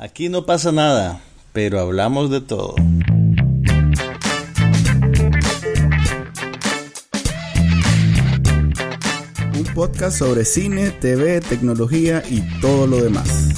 Aquí no pasa nada, pero hablamos de todo. Un podcast sobre cine, TV, tecnología y todo lo demás.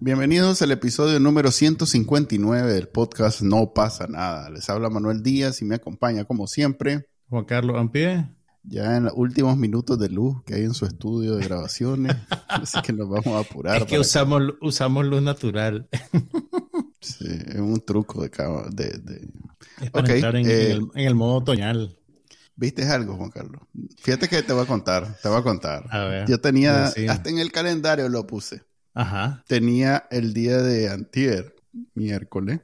Bienvenidos al episodio número 159 del podcast No pasa nada. Les habla Manuel Díaz y me acompaña como siempre Juan Carlos Ampie. Ya en los últimos minutos de luz que hay en su estudio de grabaciones, así que nos vamos a apurar. Es que usamos, usamos luz natural. sí, es un truco de... de, de... Es para entrar en, eh, el, en el modo otoñal. ¿Viste algo, Juan Carlos? Fíjate que te voy a contar, te voy a contar. A ver, Yo tenía, hasta en el calendario lo puse. Ajá. Tenía el día de antier, miércoles,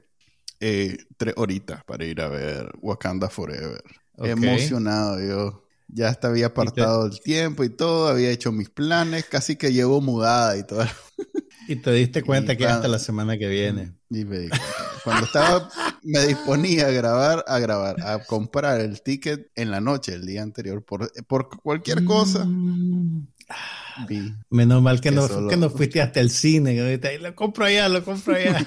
eh, tres horitas para ir a ver Wakanda Forever. Emocionado yo. Ya hasta había apartado el tiempo y todo, había hecho mis planes, casi que llevo mudada y todo. Y te diste cuenta que hasta la semana que viene. Y me di Cuando estaba, me disponía a grabar, a grabar, a comprar el ticket en la noche, el día anterior, por, por cualquier cosa. Mm. Menos mal que, no, que no fuiste hasta el cine. lo compro allá, lo compro allá.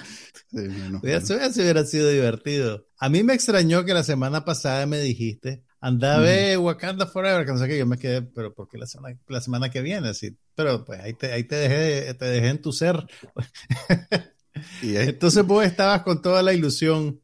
Eso hubiera sido divertido. A mí me extrañó que la semana pasada me dijiste, anda a ver Wakanda Forever, que no sé qué, yo me quedé, pero ¿por qué la semana, la semana que viene? Sí, pero pues ahí te, ahí te dejé, te dejé en tu ser. y Entonces vos estabas con toda la ilusión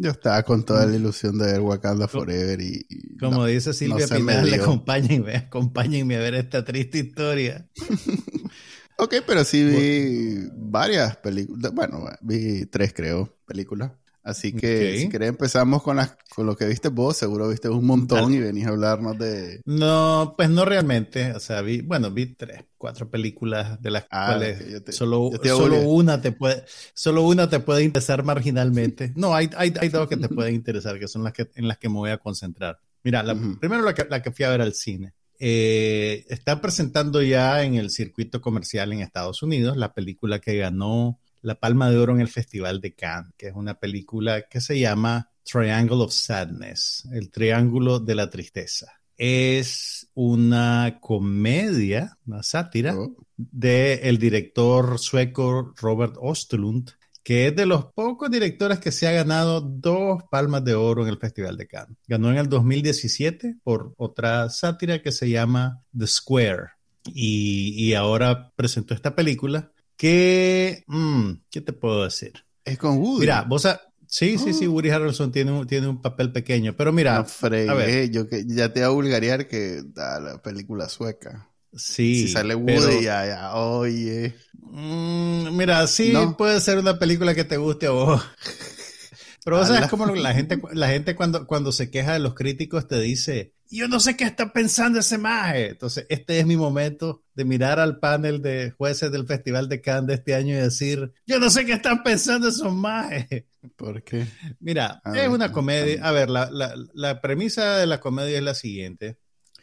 yo estaba con toda la ilusión de ver Wakanda Forever y... como dice Silvia no Pinal, acompáñenme, acompáñenme a ver esta triste historia. ok, pero sí vi varias películas, bueno, vi tres creo, películas. Así que si querés empezamos con, las, con lo que viste vos, seguro viste un montón y venís a hablarnos de... No, pues no realmente, o sea, vi, bueno, vi tres, cuatro películas de las ah, cuales solo, solo una te puede, solo una te puede interesar marginalmente. No, hay, hay, hay dos que te pueden interesar, que son las que, en las que me voy a concentrar. Mira, primero la que, la que fui a ver al cine. Eh, está presentando ya en el circuito comercial en Estados Unidos la película que ganó la Palma de Oro en el Festival de Cannes, que es una película que se llama Triangle of Sadness, el Triángulo de la Tristeza. Es una comedia, una sátira, oh. del director sueco Robert Ostlund, que es de los pocos directores que se ha ganado dos palmas de oro en el Festival de Cannes. Ganó en el 2017 por otra sátira que se llama The Square. Y, y ahora presentó esta película ¿Qué, mm, ¿Qué te puedo decir? Es con Woody. Mira, vos Sí, sí, sí, oh. Woody Harrelson tiene un, tiene un papel pequeño, pero mira... No fregué, yo que ya te voy a vulgarear que da la película sueca. Sí. Si sale Woody, ya, ya, oye. Mm, mira, sí, puede ser una película que te guste a vos. Pero vos sabes cómo la gente, la gente cuando, cuando se queja de los críticos te dice, yo no sé qué está pensando ese maje. Entonces, este es mi momento de mirar al panel de jueces del Festival de Cannes de este año y decir, yo no sé qué están pensando esos majes. ¿Por qué? Mira, es una comedia. A ver, la, la, la premisa de la comedia es la siguiente.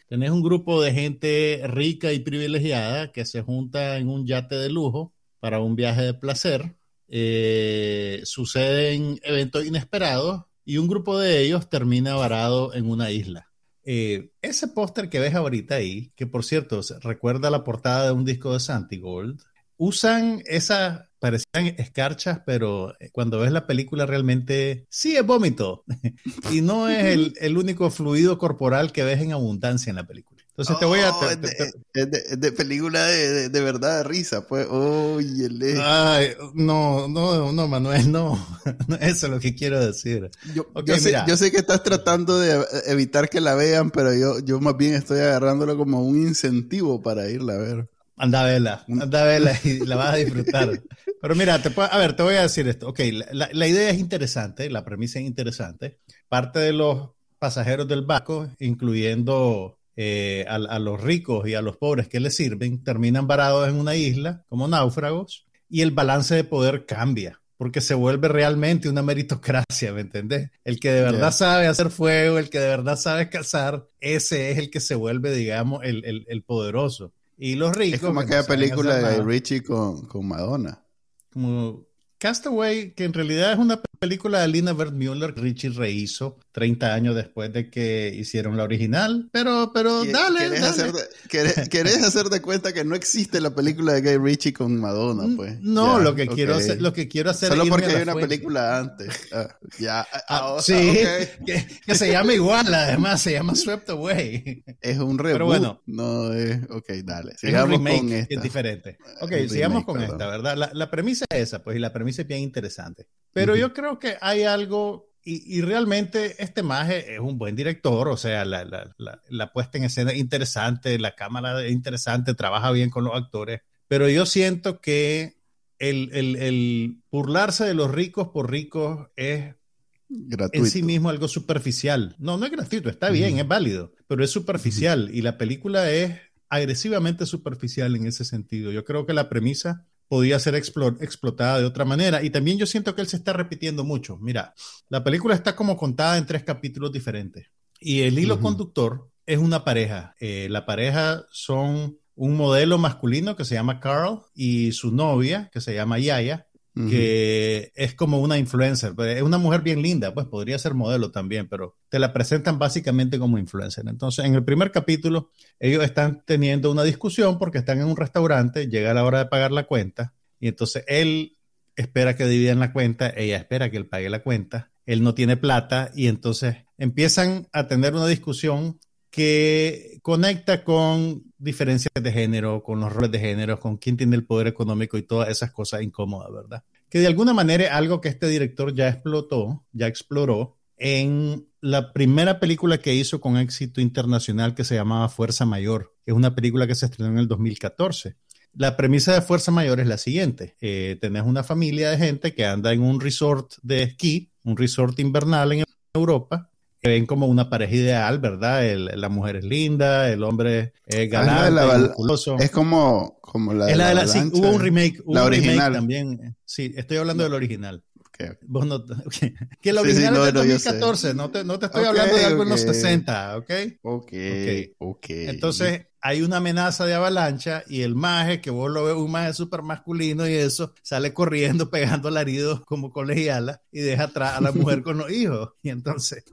Tenés un grupo de gente rica y privilegiada que se junta en un yate de lujo para un viaje de placer. Eh, suceden eventos inesperados y un grupo de ellos termina varado en una isla. Eh, ese póster que ves ahorita ahí, que por cierto recuerda la portada de un disco de Santi Gold, usan esas, parecían escarchas, pero eh, cuando ves la película realmente sí es vómito y no es el, el único fluido corporal que ves en abundancia en la película. Entonces te voy a... Oh, de, película de, verdad de risa, pues. Oye, Ay, no, no, no, Manuel, no. Eso es lo que quiero decir. Yo, sé, que estás tratando de evitar que la vean, pero yo, yo más bien estoy agarrándolo como un incentivo para irla a ver. Anda a verla, anda a verla y la vas a disfrutar. Pero mira, te a ver, te voy a decir esto. Ok, la, la idea es interesante, la premisa es interesante. Parte de los pasajeros del barco, incluyendo eh, a, los ricos y a los pobres que les sirven, terminan varados en una isla como náufragos y el balance de poder cambia porque se vuelve realmente una meritocracia, ¿me entendés? El que de verdad sabe hacer fuego, el que de verdad sabe cazar, ese es el que se vuelve, digamos, el, el, poderoso. Y los ricos... Es como aquella película de Richie con, con Madonna. Como Castaway, que en realidad es una película de Lina Wertmüller que Richie rehizo, 30 años después de que hicieron la original, pero, pero dale. ¿querés, Hacer de, ¿querés, hacer de cuenta que no existe la película de Guy Ritchie con Madonna, pues? No, lo, que quiero hacer, lo que quiero hacer Solo porque hay una película antes. Ah, ya. Ah, ah, sí, que, se llama igual, además, se llama Swept Away. Es un reboot. Pero bueno. No es. Ok, dale. Sigamos con esta. Es diferente. Ok, sigamos con esta, ¿verdad? La, la, premisa es esa, pues, y la premisa es bien interesante. Pero yo creo que hay algo y, realmente este maje es un buen director, o sea, la, la, la, puesta en escena es interesante, la cámara es interesante, trabaja bien con los actores, pero yo siento que el, el, el burlarse de los ricos por ricos es en sí mismo algo superficial. No, no es gratuito, está bien, es válido, pero es superficial y la película es agresivamente superficial en ese sentido. Yo creo que la premisa podía ser explotada de otra manera. Y también yo siento que él se está repitiendo mucho. Mira, la película está como contada en tres capítulos diferentes. Y el hilo conductor es una pareja. Eh, la pareja son un modelo masculino que se llama Carl y su novia que se llama Yaya que es como una influencer, es una mujer bien linda, pues podría ser modelo también, pero te la presentan básicamente como influencer. Entonces, en el primer capítulo, ellos están teniendo una discusión porque están en un restaurante, llega la hora de pagar la cuenta, y entonces él espera que dividan la cuenta, ella espera que él pague la cuenta, él no tiene plata, y entonces empiezan a tener una discusión que conecta con diferencias de género, con los roles de género, con quién tiene el poder económico y todas esas cosas incómodas, ¿verdad? Que de alguna manera es algo que este director ya explotó, ya exploró en la primera película que hizo con éxito internacional que se llamaba Fuerza Mayor, que es una película que se estrenó en el 2014. La premisa de Fuerza Mayor es la siguiente. Eh, tenés una familia de gente que anda en un resort de esquí, un resort invernal en Europa, ven como una pareja ideal, ¿verdad? la mujer es linda, el hombre es ah, galán, es como, como la, de la, hubo un remake, hubo la original. también. Sí, estoy hablando del original. Vos no, Que el original es del 2014, no te, no te estoy hablando de algo en los 60, ¿ok? Ok, ok. Entonces, hay una amenaza de avalancha y el maje, que vos lo ves un maje súper masculino y eso, sale corriendo pegando alaridos como colegiala y deja atrás a la mujer con los hijos. Y entonces,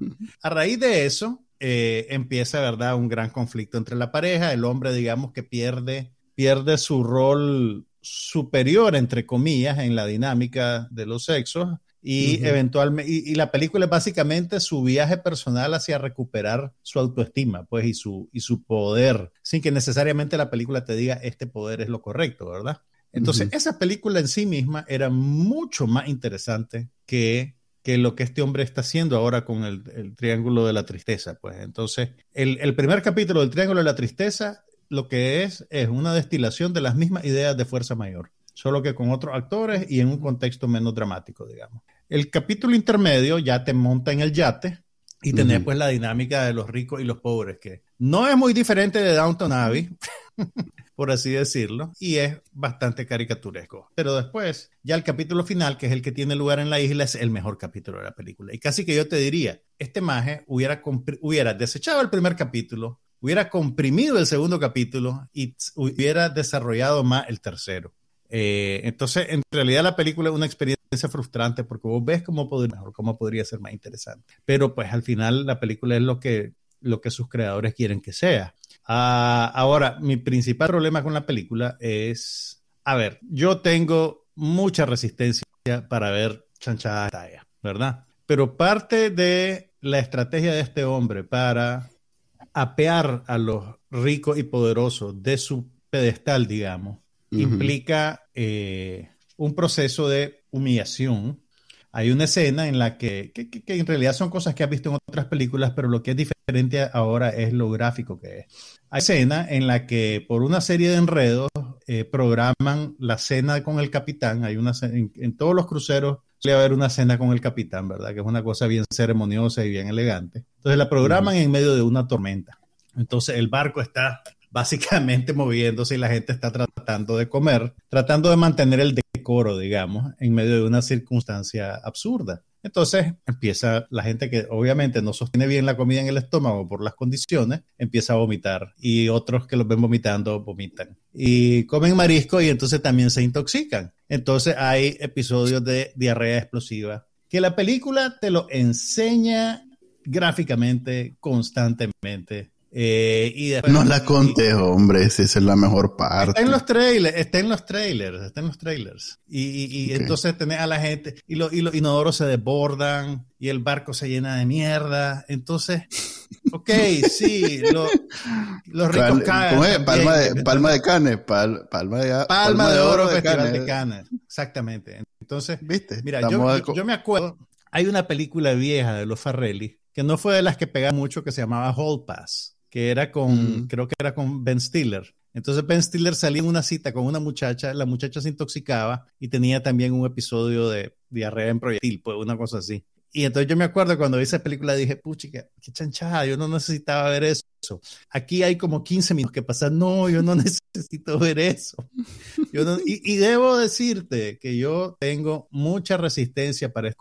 a raíz de eso, eh, empieza, ¿verdad?, un gran conflicto entre la pareja. El hombre, digamos, que pierde, pierde su rol superior, entre comillas, en la dinámica de los sexos y eventualmente, y, la película es básicamente su viaje personal hacia recuperar su autoestima, pues, y su, y su poder, sin que necesariamente la película te diga este poder es lo correcto, ¿verdad? Entonces, esa película en sí misma era mucho más interesante que, que lo que este hombre está haciendo ahora con el, Triángulo de la Tristeza, pues. Entonces, el, el primer capítulo del Triángulo de la Tristeza, lo que es, es una destilación de las mismas ideas de fuerza mayor solo que con otros actores y en un contexto menos dramático, digamos. El capítulo intermedio ya te monta en el yate y tenés pues la dinámica de los ricos y los pobres, que no es muy diferente de Downton Abbey, por así decirlo, y es bastante caricaturesco. Pero después, ya el capítulo final, que es el que tiene lugar en la isla, es el mejor capítulo de la película. Y casi que yo te diría, este maje hubiera, hubiera desechado el primer capítulo, hubiera comprimido el segundo capítulo y hubiera desarrollado más el tercero. Eh, entonces, en realidad la película es una experiencia frustrante porque vos ves cómo podría, mejor, cómo podría ser más interesante. Pero pues al final la película es lo que, lo que sus creadores quieren que sea. Ah, ahora, mi principal problema con la película es, a ver, yo tengo mucha resistencia para ver chanchada talla, ¿verdad? Pero parte de la estrategia de este hombre para apear a los ricos y poderosos de su pedestal, digamos, implica eh, un proceso de humillación. Hay una escena en la que, que, en realidad son cosas que has visto en otras películas, pero lo que es diferente ahora es lo gráfico que es. Hay escena en la que por una serie de enredos eh, programan la cena con el capitán. Hay una en, en todos los cruceros suele haber una cena con el capitán, ¿verdad? Que es una cosa bien ceremoniosa y bien elegante. Entonces la programan en medio de una tormenta. Entonces el barco está básicamente moviéndose y la gente está tratando de comer, tratando de mantener el decoro, digamos, en medio de una circunstancia absurda. Entonces empieza la gente que obviamente no sostiene bien la comida en el estómago por las condiciones, empieza a vomitar y otros que los ven vomitando vomitan. Y comen marisco y entonces también se intoxican. Entonces hay episodios de diarrea explosiva que la película te lo enseña gráficamente, constantemente. Eh, y no la conté, hombre, esa es la mejor parte. Está en los trailers, está en los trailers, está en los trailers. Y, entonces tenés a la gente, y, lo, y los inodoros se desbordan, y el barco se llena de mierda. Entonces, ok, sí, los ricos caen. Palma de, palma de Canes, palma de, palma, de, oro, Festival de Cannes. Exactamente. Entonces, ¿viste? Mira, yo, yo, me acuerdo, hay una película vieja de los Farrelly, que no fue de las que pegaron mucho, que se llamaba Hall Pass que era con, creo que era con Ben Stiller. Entonces Ben Stiller salía en una cita con una muchacha, la muchacha se intoxicaba y tenía también un episodio de diarrea en proyectil, pues una cosa así. Y entonces yo me acuerdo cuando vi esa película dije, pucha, qué, chanchada, yo no necesitaba ver eso. Aquí hay como 15 minutos que pasan, no, yo no necesito ver eso. Yo y, y, debo decirte que yo tengo mucha resistencia para esa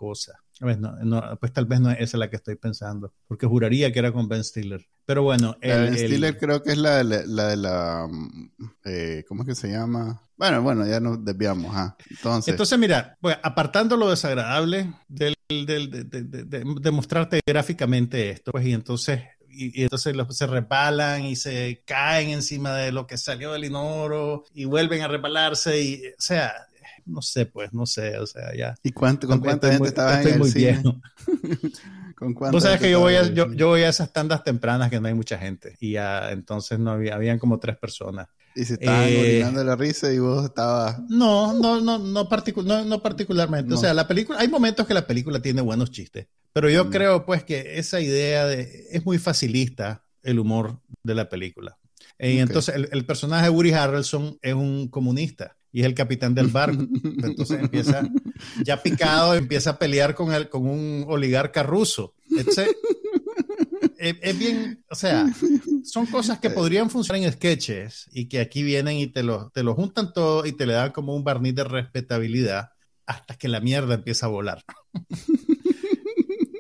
cosa. No, pues tal vez no es esa la que estoy pensando, porque juraría que era con Ben Stiller. Pero bueno, el, Ben Stiller creo que es la, de la, mm, eh, ¿cómo es que se llama? Bueno, bueno, ya nos desviamos. Entonces, Entonces, mira, pues, apartando lo desagradable del, de, mostrarte gráficamente esto, pues, y entonces y, entonces se repalan y se caen encima de lo que salió del inodoro y vuelven a repalarse y, o sea, no sé, pues, no sé, o sea, ya. ¿Y cuánto, con cuánta gente estaba en el muy cine? ¿Con Tú sabes que yo voy, a, yo, yo, voy a esas tandas tempranas que no hay mucha gente y ya entonces no había, habían como tres personas. Y se estaban eh, la risa y vos estabas... No, no, no, no, no, particularmente. O sea, la película, hay momentos que la película tiene buenos chistes, pero yo mm. creo pues que esa idea de, es muy facilista el humor de la película. Y entonces el, el, personaje de Woody Harrelson es un comunista y es el capitán del barco. Entonces empieza, ya picado, empieza a pelear con, el, con un oligarca ruso. es, bien, o sea, son cosas que podrían funcionar en sketches y que aquí vienen y te lo, te lo juntan todo y te le dan como un barniz de respetabilidad hasta que la mierda empieza a volar.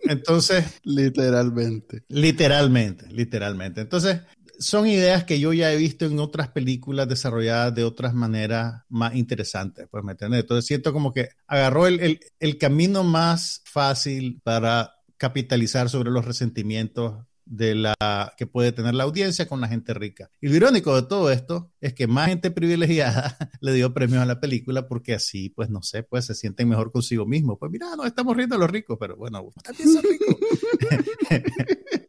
Entonces. Literalmente. Literalmente, literalmente. Entonces, son ideas que yo ya he visto en otras películas desarrolladas de otras maneras más interesantes, pues, ¿me entiendes? Entonces siento como que agarró el, el, camino más fácil para capitalizar sobre los resentimientos de la que puede tener la audiencia con la gente rica. Y lo irónico de todo esto es que más gente privilegiada le dio premios a la película porque así, pues no sé, pues se sienten mejor consigo mismo. Pues mira, no estamos riendo a los ricos, pero bueno, también son ricos.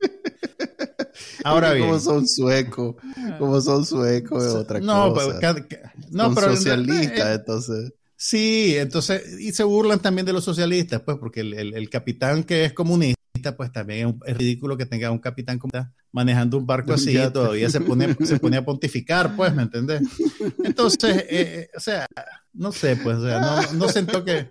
Ahora bien. Como son suecos, como son suecos es otra no, cosa. Pero, no, son pero socialistas, eh, entonces. Sí, entonces, y se burlan también de los socialistas, pues, porque el, el, capitán que es comunista, pues también es, ridículo que tenga un capitán comunista manejando un barco así, y todavía se pone, se pone a pontificar, pues, ¿me entendés? Entonces, eh, eh, o sea, no sé, pues, o sea, no, no siento que,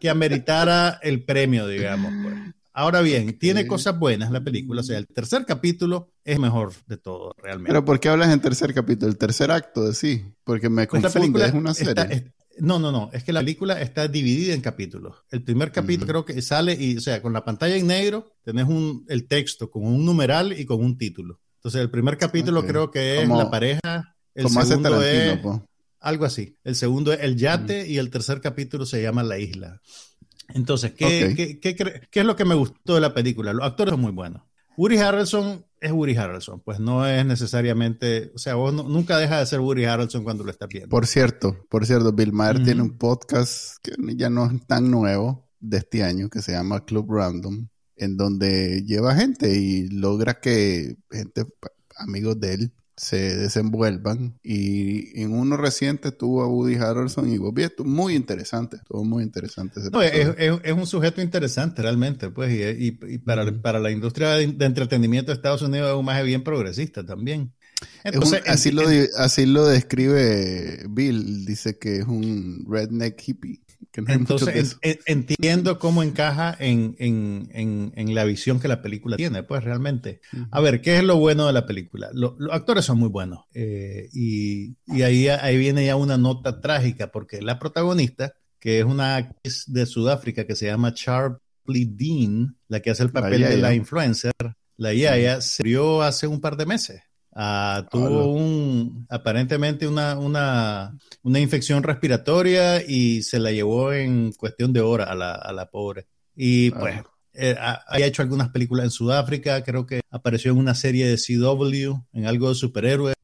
que ameritara el premio, digamos, pues. Ahora bien, tiene cosas buenas la película. O sea, el tercer capítulo es mejor de todo, realmente. Pero ¿por qué hablas en tercer capítulo? El tercer acto de sí. Porque me confunde, es una serie. no, no, no. Es que la película está dividida en capítulos. El primer capítulo creo que sale y, o sea, con la pantalla en negro tenés un, el texto con un numeral y con un título. Entonces, el primer capítulo creo que es la pareja. El segundo es algo así. El segundo es el yate y el tercer capítulo se llama La Isla. Entonces, ¿qué, es lo que me gustó de la película? Los actores son muy buenos. Woody Harrelson es Woody Harrelson, pues no es necesariamente, o sea, vos nunca deja de ser Woody Harrelson cuando lo estás viendo. Por cierto, por cierto, Bill Maher tiene un podcast que ya no es tan nuevo de este año que se llama Club Random, en donde lleva gente y logra que gente, amigos de él, se desenvuelvan. Y en uno reciente tuvo a Woody Harrelson y Bobby. Muy interesante, estuvo muy interesante. es, un sujeto interesante realmente, pues, y, para, para, la industria de, entretenimiento de Estados Unidos es un más bien progresista también. Entonces, así, lo, así lo describe Bill, dice que es un redneck hippie. Entonces entiendo cómo encaja en, la visión que la película tiene, pues realmente. A ver, ¿qué es lo bueno de la película? los actores son muy buenos eh, y, ahí, ahí viene ya una nota trágica porque la protagonista, que es una actriz de Sudáfrica que se llama Charlie Dean, la que hace el papel de la influencer, la Yaya, se murió hace un par de meses. Ah, tuvo un, aparentemente una, una, una, infección respiratoria y se la llevó en cuestión de horas a la, a la pobre. Y pues eh, ha hecho algunas películas en Sudáfrica, creo que apareció en una serie de CW, en algo de superhéroes,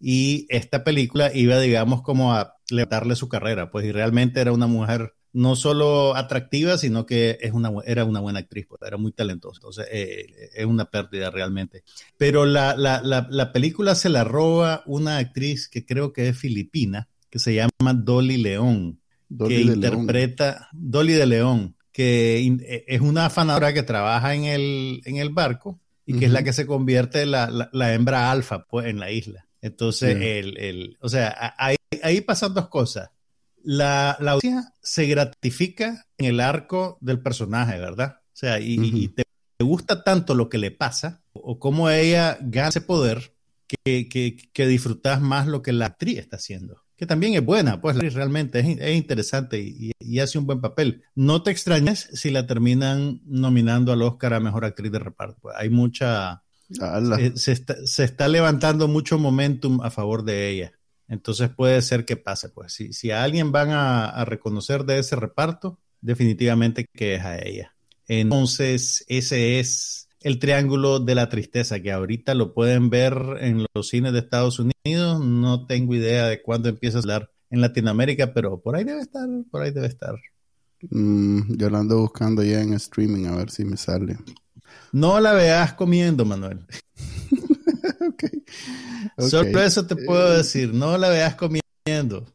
y esta película iba, digamos, como a levantarle su carrera, pues y realmente era una mujer no solo atractiva, sino que es una, era una buena actriz, pues, era muy talentosa. Entonces, eh, es una pérdida realmente. Pero la, la, la, película se la roba una actriz que creo que es filipina, que se llama Dolly León, que interpreta Dolly de León, que e, es una afanadora que trabaja en el, en el barco y que es la que se convierte la, la, hembra alfa pues, en la isla. Entonces, el, el, o sea, ahí, ahí pasan dos cosas la, la audiencia se gratifica en el arco del personaje, ¿verdad? O sea, y, te, gusta tanto lo que le pasa o cómo ella gana ese poder que, que, disfrutas más lo que la actriz está haciendo. Que también es buena, pues realmente es, interesante y, hace un buen papel. No te extrañes si la terminan nominando al Oscar a Mejor Actriz de Reparto. Pues hay mucha... Se, está, se está levantando mucho momentum a favor de ella. Entonces puede ser que pase, pues si, si a alguien van a, reconocer de ese reparto, definitivamente que es a ella. Entonces ese es el triángulo de la tristeza, que ahorita lo pueden ver en los cines de Estados Unidos. No tengo idea de cuándo empieza a hablar en Latinoamérica, pero por ahí debe estar, por ahí debe estar. Mm, yo lo ando buscando ya en streaming a ver si me sale. No la veas comiendo, Manuel. Solo eso te puedo decir, no la veas comiendo.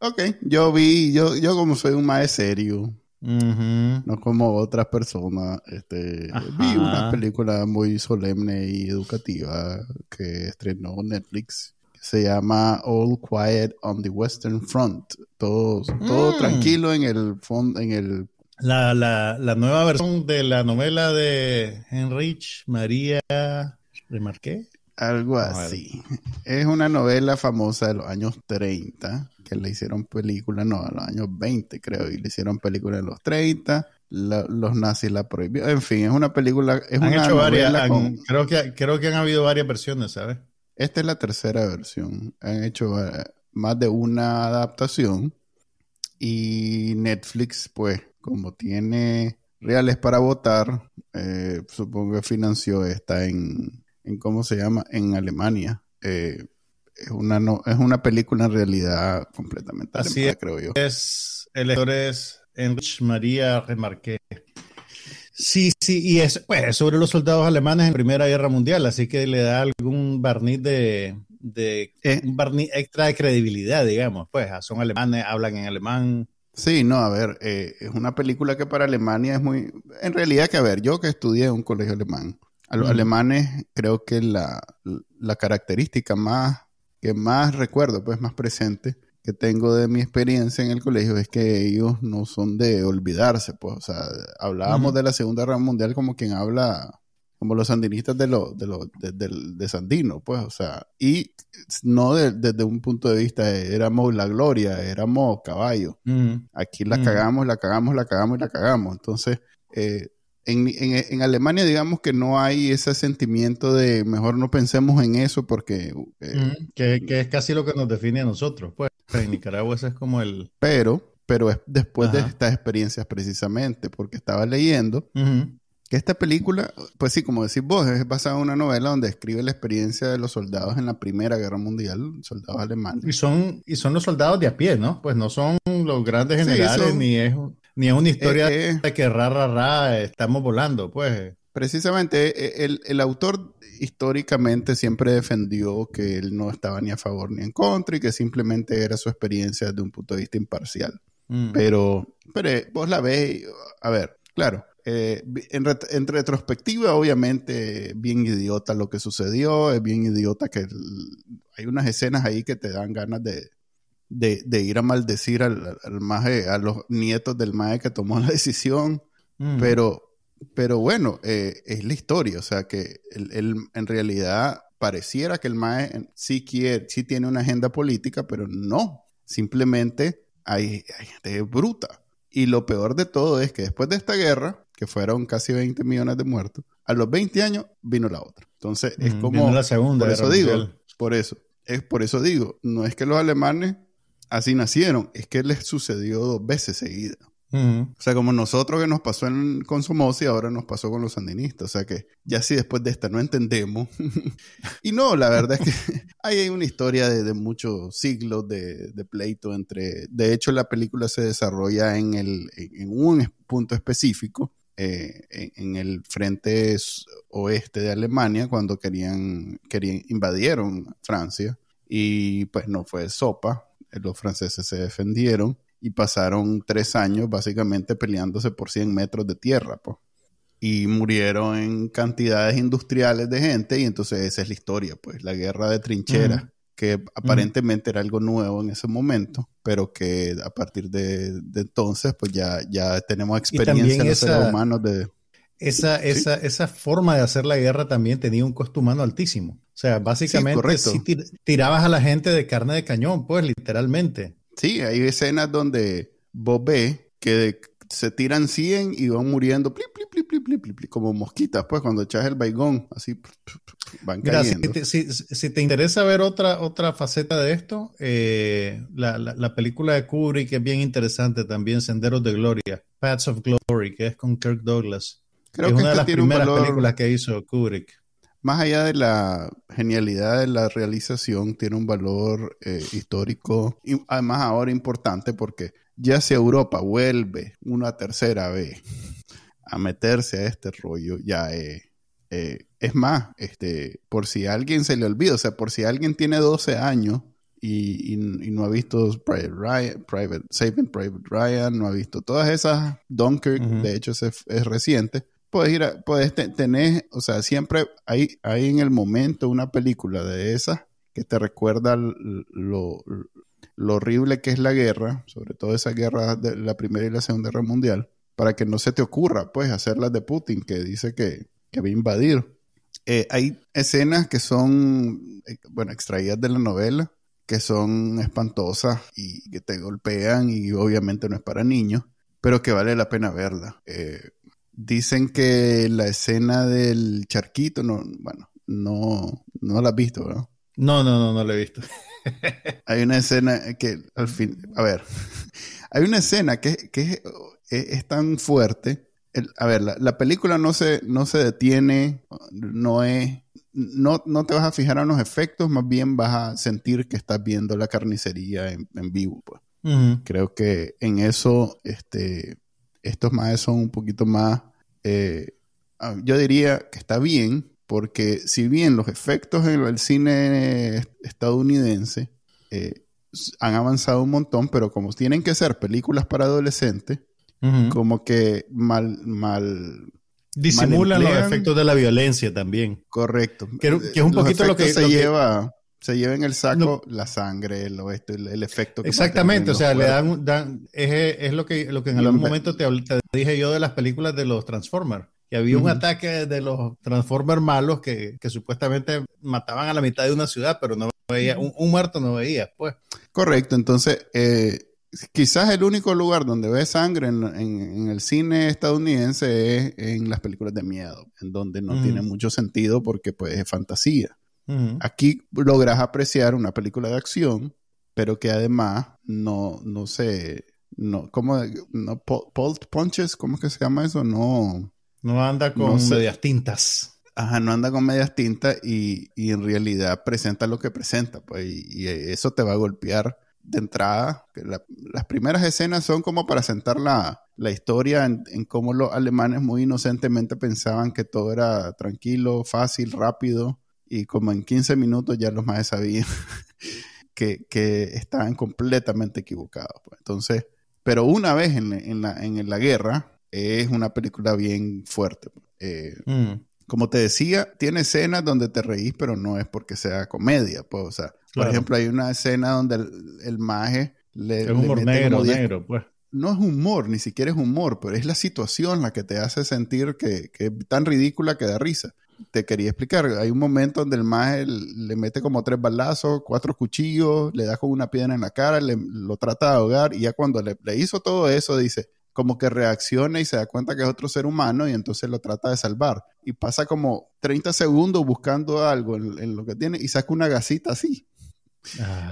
Ok, yo vi, yo, yo como soy un más serio, no como otras personas, este, vi una película muy solemne y educativa que estrenó Netflix. Se llama All Quiet on the Western Front. Todo, todo mm. tranquilo en el fondo, en el la, la, la, nueva versión de la novela de Heinrich María Remarqué. Algo así. Es una novela famosa de los años 30, que le hicieron película, no, a los años 20 creo, y le hicieron película en los 30. los nazis la prohibieron. En fin, es una película. Es han hecho varias. creo, que, creo que han habido varias versiones, ¿sabes? Esta es la tercera versión. Han hecho eh, más de una adaptación. Y Netflix, pues, como tiene reales para votar, eh, supongo que financió esta en en cómo se llama, en Alemania. Eh, es una no, es una película en realidad completamente Así creo yo. Es, el actor es Enrich María Remarqué. Sí, sí, y es pues, sobre los soldados alemanes en la Primera Guerra Mundial, así que le da algún barniz de, de eh. un barniz extra de credibilidad, digamos, pues son alemanes, hablan en alemán. Sí, no, a ver, eh, es una película que para Alemania es muy, en realidad que a ver, yo que estudié en un colegio alemán, a los alemanes creo que la, característica más que más recuerdo, pues más presente que tengo de mi experiencia en el colegio es que ellos no son de olvidarse, pues, o sea, hablábamos de la Segunda Guerra Mundial como quien habla, como los sandinistas de lo, de, lo, de, Sandino, pues, o sea, y no desde un punto de vista de éramos la gloria, éramos caballos. Aquí la cagamos, la cagamos, la cagamos y la cagamos. Entonces, eh, en, Alemania, digamos que no hay ese sentimiento de mejor no pensemos en eso porque... Eh, que, es casi lo que nos define a nosotros. Pues en Nicaragua ese es como el... Pero, pero es después de estas experiencias precisamente, porque estaba leyendo que esta película, pues sí, como decís vos, es basada en una novela donde describe la experiencia de los soldados en la Primera Guerra Mundial, soldados alemanes. Y son, y son los soldados de a pie, ¿no? Pues no son los grandes generales, ni es ni es una historia eh, eh. de que ra, ra, ra, estamos volando, pues. Precisamente, eh, el, autor históricamente siempre defendió que él no estaba ni a favor ni en contra y que simplemente era su experiencia desde un punto de vista imparcial. Mm. Pero, pero vos la ves, a ver, claro, en, retrospectiva, obviamente, bien idiota lo que sucedió, es bien idiota que hay unas escenas ahí que te dan ganas de, de, ir a maldecir al, al a los nietos del maje que tomó la decisión, mm. pero, pero bueno, eh, es la historia, o sea que él, en realidad pareciera que el maje sí quiere, sí tiene una agenda política, pero no, simplemente hay, gente bruta. Y lo peor de todo es que después de esta guerra, que fueron casi 20 millones de muertos, a los 20 años vino la otra. Entonces es mm, como... la segunda. Por eso digo, por eso, es por eso digo, no es que los alemanes así nacieron. Es que les sucedió dos veces seguida. O sea, como nosotros que nos pasó en, con Somoza y ahora nos pasó con los sandinistas. O sea que ya si después de esta no entendemos. y no, la verdad es que hay una historia de, muchos siglos de, pleito entre... De hecho, la película se desarrolla en, el, en un punto específico. Eh, en, el frente oeste de Alemania cuando querían, querían invadieron Francia y pues no fue sopa, los franceses se defendieron y pasaron tres años básicamente peleándose por 100 metros de tierra, pues. Y murieron en cantidades industriales de gente y entonces esa es la historia, pues, la guerra de trincheras, que aparentemente era algo nuevo en ese momento, pero que a partir de, entonces, pues ya, ya tenemos experiencia en los seres humanos de... Esa, esa, esa forma de hacer la guerra también tenía un costo humano altísimo. O sea, básicamente si tirabas a la gente de carne de cañón, pues literalmente. Sí, hay escenas donde vos ves que se tiran 100 y van muriendo como mosquitas, pues cuando echas el baigón, así van cayendo. si, te, interesa ver otra, otra faceta de esto, eh, la, película de Kubrick es bien interesante también, Senderos de Gloria, Paths of Glory, que es con Kirk Douglas. Creo que una de las primeras películas que hizo Kubrick. más allá de la genialidad de la realización, tiene un valor eh, histórico y además ahora importante porque ya si Europa vuelve una tercera vez a meterse a este rollo, ya eh, eh, es más, este, por si a alguien se le olvida, o sea, por si alguien tiene 12 años y, no ha visto Private Ryan, Private, Saving Private Ryan, no ha visto todas esas, Dunkirk, de hecho es reciente, puedes ir puedes tener, o sea, siempre hay, hay en el momento una película de esas que te recuerda lo, horrible que es la guerra, sobre todo esa guerra de la Primera y la Segunda Guerra Mundial, para que no se te ocurra, pues, hacerlas de Putin, que dice que, que va a invadir. Eh, hay escenas que son, eh, bueno, extraídas de la novela, que son espantosas y que te golpean y obviamente no es para niños, pero que vale la pena verla. Eh, Dicen que la escena del charquito, no, bueno, no, no la has visto, ¿verdad? No, no, no, no la he visto. hay una escena que al fin, a ver, hay una escena que, que es, tan fuerte. a ver, la, película no se, no se detiene, no es, no, no te vas a fijar en los efectos, más bien vas a sentir que estás viendo la carnicería en, vivo, pues. Creo que en eso, este, estos más son un poquito más, eh, ah, yo diría que está bien, porque si bien los efectos en el cine estadounidense eh, han avanzado un montón, pero como tienen que ser películas para adolescentes, como que mal, mal disimulan los efectos de la violencia también. Correcto. Que, es un poquito lo que se lleva se lleva en el saco la sangre, el, el, efecto que Exactamente, o sea, le dan, dan es, es, lo que, lo que en algún momento te, dije yo de las películas de los Transformers, que había un ataque de los Transformers malos que, que, supuestamente mataban a la mitad de una ciudad, pero no veía, un, muerto no veía, pues. Correcto, entonces, eh, quizás el único lugar donde ve sangre en, en, el cine estadounidense es en las películas de miedo, en donde no tiene mucho sentido porque pues es fantasía. Aquí logras apreciar una película de acción, pero que además no, no sé, no, ¿cómo? No, punches, ¿cómo es que se llama eso? No. No anda con medias tintas. Ajá, no anda con medias tintas y, en realidad presenta lo que presenta, pues, y, eso te va a golpear de entrada. las primeras escenas son como para sentar la, historia en, en, cómo los alemanes muy inocentemente pensaban que todo era tranquilo, fácil, rápido y como en 15 minutos ya los más sabían que, que, estaban completamente equivocados. Pues. Entonces, pero una vez en, en, la, en, la, guerra, es una película bien fuerte. Pues. Eh, mm. Como te decía, tiene escenas donde te reís, pero no es porque sea comedia. Pues, o sea, por ejemplo, hay una escena donde el, el maje le... Es humor negro, negro, pues no es humor, ni siquiera es humor, pero es la situación la que te hace sentir que, que, es tan ridícula que da risa te quería explicar. Hay un momento donde el maje le mete como tres balazos, cuatro cuchillos, le da con una piedra en la cara, le, lo trata de ahogar y ya cuando le, hizo todo eso dice, como que reacciona y se da cuenta que es otro ser humano y entonces lo trata de salvar. Y pasa como 30 segundos buscando algo en, lo que tiene y saca una gasita así.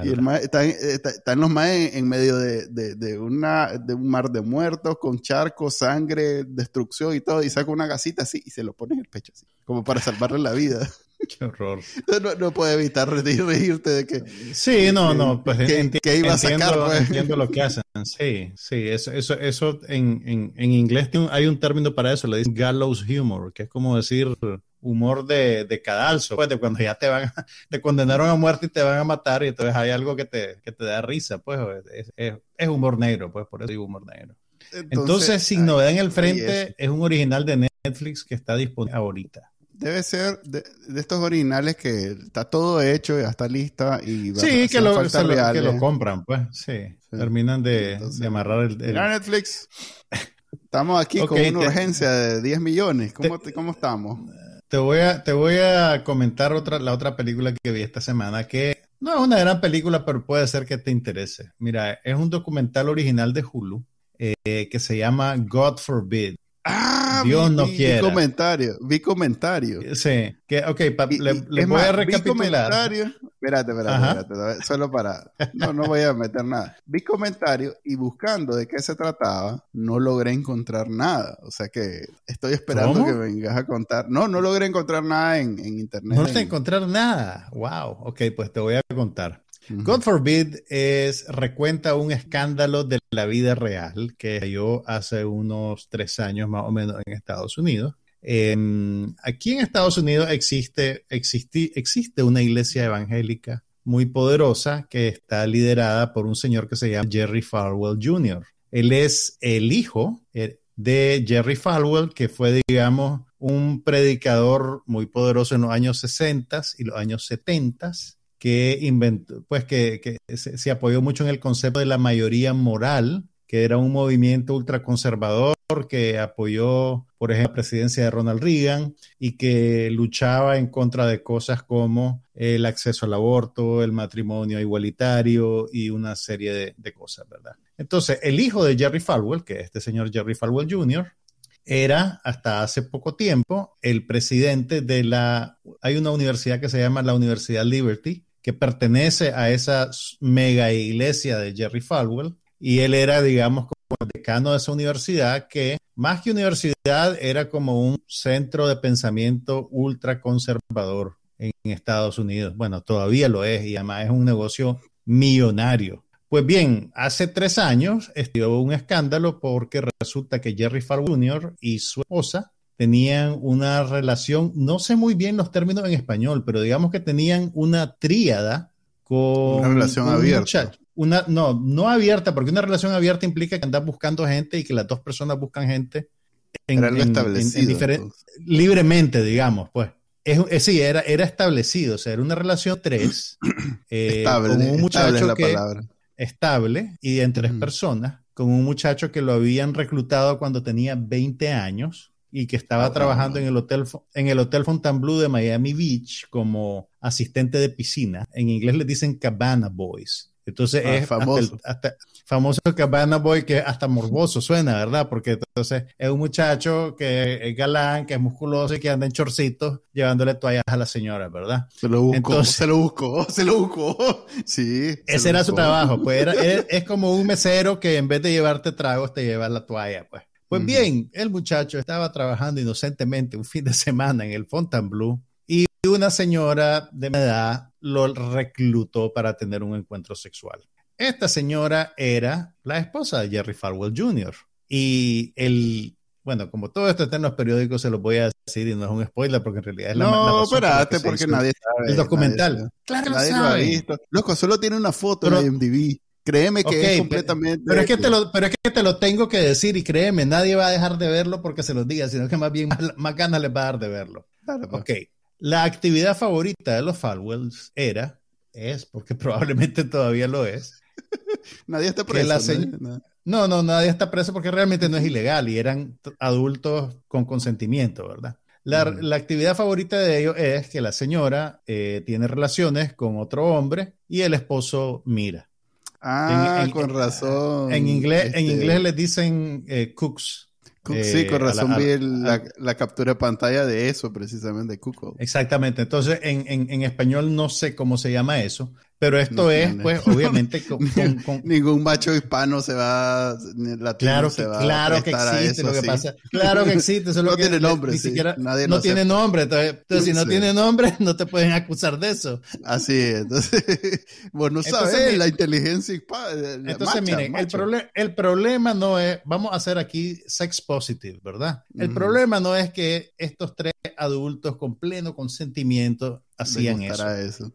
Y el están, los más en, medio de, una, de un mar de muertos, con charcos, sangre, destrucción y todo, y saca una gasita así y se lo pone en el pecho así, como para salvarle la vida. Qué horror. No, no puede evitar reírte de que. Sí, no, no, pues que, iba a sacar, pues. entiendo lo que hacen. Sí, sí, eso, eso, eso en, en, en inglés hay un término para eso, le dicen gallows humor, que es como decir humor de, de cadalso, pues de cuando ya te van, te condenaron a muerte y te van a matar y entonces hay algo que te, que te da risa, pues es, es, humor negro, pues por eso digo humor negro. Entonces, sin novedad en el frente, es un original de Netflix que está disponible ahorita. Debe ser de, estos originales que está todo hecho, ya está lista y Sí, que lo, que lo compran, pues, sí. Terminan de, amarrar el, Netflix. Estamos aquí con una urgencia de 10 millones. ¿Cómo, ¿Cómo estamos? Te voy, a, te voy a comentar otra, la otra película que vi esta semana, que no es una gran película, pero puede ser que te interese. Mira, es un documental original de Hulu eh, que se llama God Forbid. Ah, Dios no quiere. Vi comentario, vi comentario. Sí, que, ok, le, voy a recapitular. Espérate, espérate, espérate, solo para. No, no voy a meter nada. Vi comentario y buscando de qué se trataba, no logré encontrar nada. O sea que estoy esperando que vengas a contar. No, no logré encontrar nada en, internet. No logré encontrar nada. Wow. Ok, pues te voy a contar. God forbid es recuenta un escándalo de la vida real que cayó hace unos tres años más o menos en Estados Unidos. aquí en Estados Unidos existe, existe una iglesia evangélica muy poderosa que está liderada por un señor que se llama Jerry Falwell Jr. Él es el hijo eh, de Jerry Falwell, que fue, digamos, un predicador muy poderoso en los años 60 y los años 70 que inventó, pues que, se, apoyó mucho en el concepto de la mayoría moral, que era un movimiento ultraconservador que apoyó, por ejemplo, la presidencia de Ronald Reagan y que luchaba en contra de cosas como el acceso al aborto, el matrimonio igualitario y una serie de, de cosas, ¿verdad? Entonces, el hijo de Jerry Falwell, que es este señor Jerry Falwell Jr., era hasta hace poco tiempo el presidente de la, hay una universidad que se llama la Universidad Liberty, que pertenece a esa mega iglesia de Jerry Falwell, y él era, digamos, como decano de esa universidad, que más que universidad era como un centro de pensamiento ultra conservador en Estados Unidos. Bueno, todavía lo es, y además es un negocio millonario. Pues bien, hace tres años estuvo un escándalo porque resulta que Jerry Falwell Jr. y su esposa tenían una relación, no sé muy bien los términos en español, pero digamos que tenían una tríada con... Una relación abierta. Una, no, no abierta, porque una relación abierta implica que andas buscando gente y que las dos personas buscan gente en, era establecido, libremente, digamos, pues. Es, sí, era, era establecido, o sea, era una relación tres. Eh, estable, con un muchacho la palabra. Estable y en tres personas, con un muchacho que lo habían reclutado cuando tenía 20 años y que estaba ah, trabajando en el hotel en el hotel Fontainebleau de Miami Beach como asistente de piscina. En inglés le dicen Cabana Boys. Entonces ah, es famoso. Hasta, famoso Cabana Boy que hasta morboso suena, ¿verdad? Porque entonces es un muchacho que es galán, que es musculoso y que anda en chorcitos llevándole toallas a la señora, ¿verdad? Se lo buscó, se lo buscó, se lo buscó. Sí. Ese era su trabajo, pues es, es, como un mesero que en vez de llevarte tragos te lleva la toalla, pues. Pues bien, el muchacho estaba trabajando inocentemente un fin de semana en el Fontainebleau y una señora de edad lo reclutó para tener un encuentro sexual. Esta señora era la esposa de Jerry Falwell Jr. Y el, bueno, como todo esto está en los periódicos, se los voy a decir y no es un spoiler porque en realidad es la No, espérate, porque nadie sabe. El documental. claro, nadie lo, ha visto. Loco, solo tiene una foto de MDB. Créeme que es completamente. Pero, es que te lo, pero es que te lo tengo que decir y créeme, nadie va a dejar de verlo porque se los diga, sino que más bien más, ganas les va a dar de verlo. Claro, pues. Ok. La actividad favorita de los Falwells era, es, porque probablemente todavía lo es. nadie está preso. ¿no? no, nadie está preso porque realmente no es ilegal y eran adultos con consentimiento, ¿verdad? La, la, actividad favorita de ellos es que la señora eh, tiene relaciones con otro hombre y el esposo mira. Ah, con razón. En inglés, en este inglés les dicen eh, cooks. sí, con eh, razón vi la, captura de pantalla de eso, precisamente, Cuco. Exactamente. Entonces, en, en, español no sé cómo se llama eso, Pero esto es, pues, obviamente, con, ningún macho hispano se va, claro que, claro que existe lo que pasa. Claro que existe, eso no tiene nombre, ni siquiera, no tiene nombre. Entonces, si no tiene nombre, no te pueden acusar de eso. Así es. Entonces, vos no sabes la inteligencia hispana. Entonces, miren, el, el problema no es, vamos a hacer aquí sex positive, ¿verdad? El problema no es que estos tres adultos con pleno consentimiento hacían eso.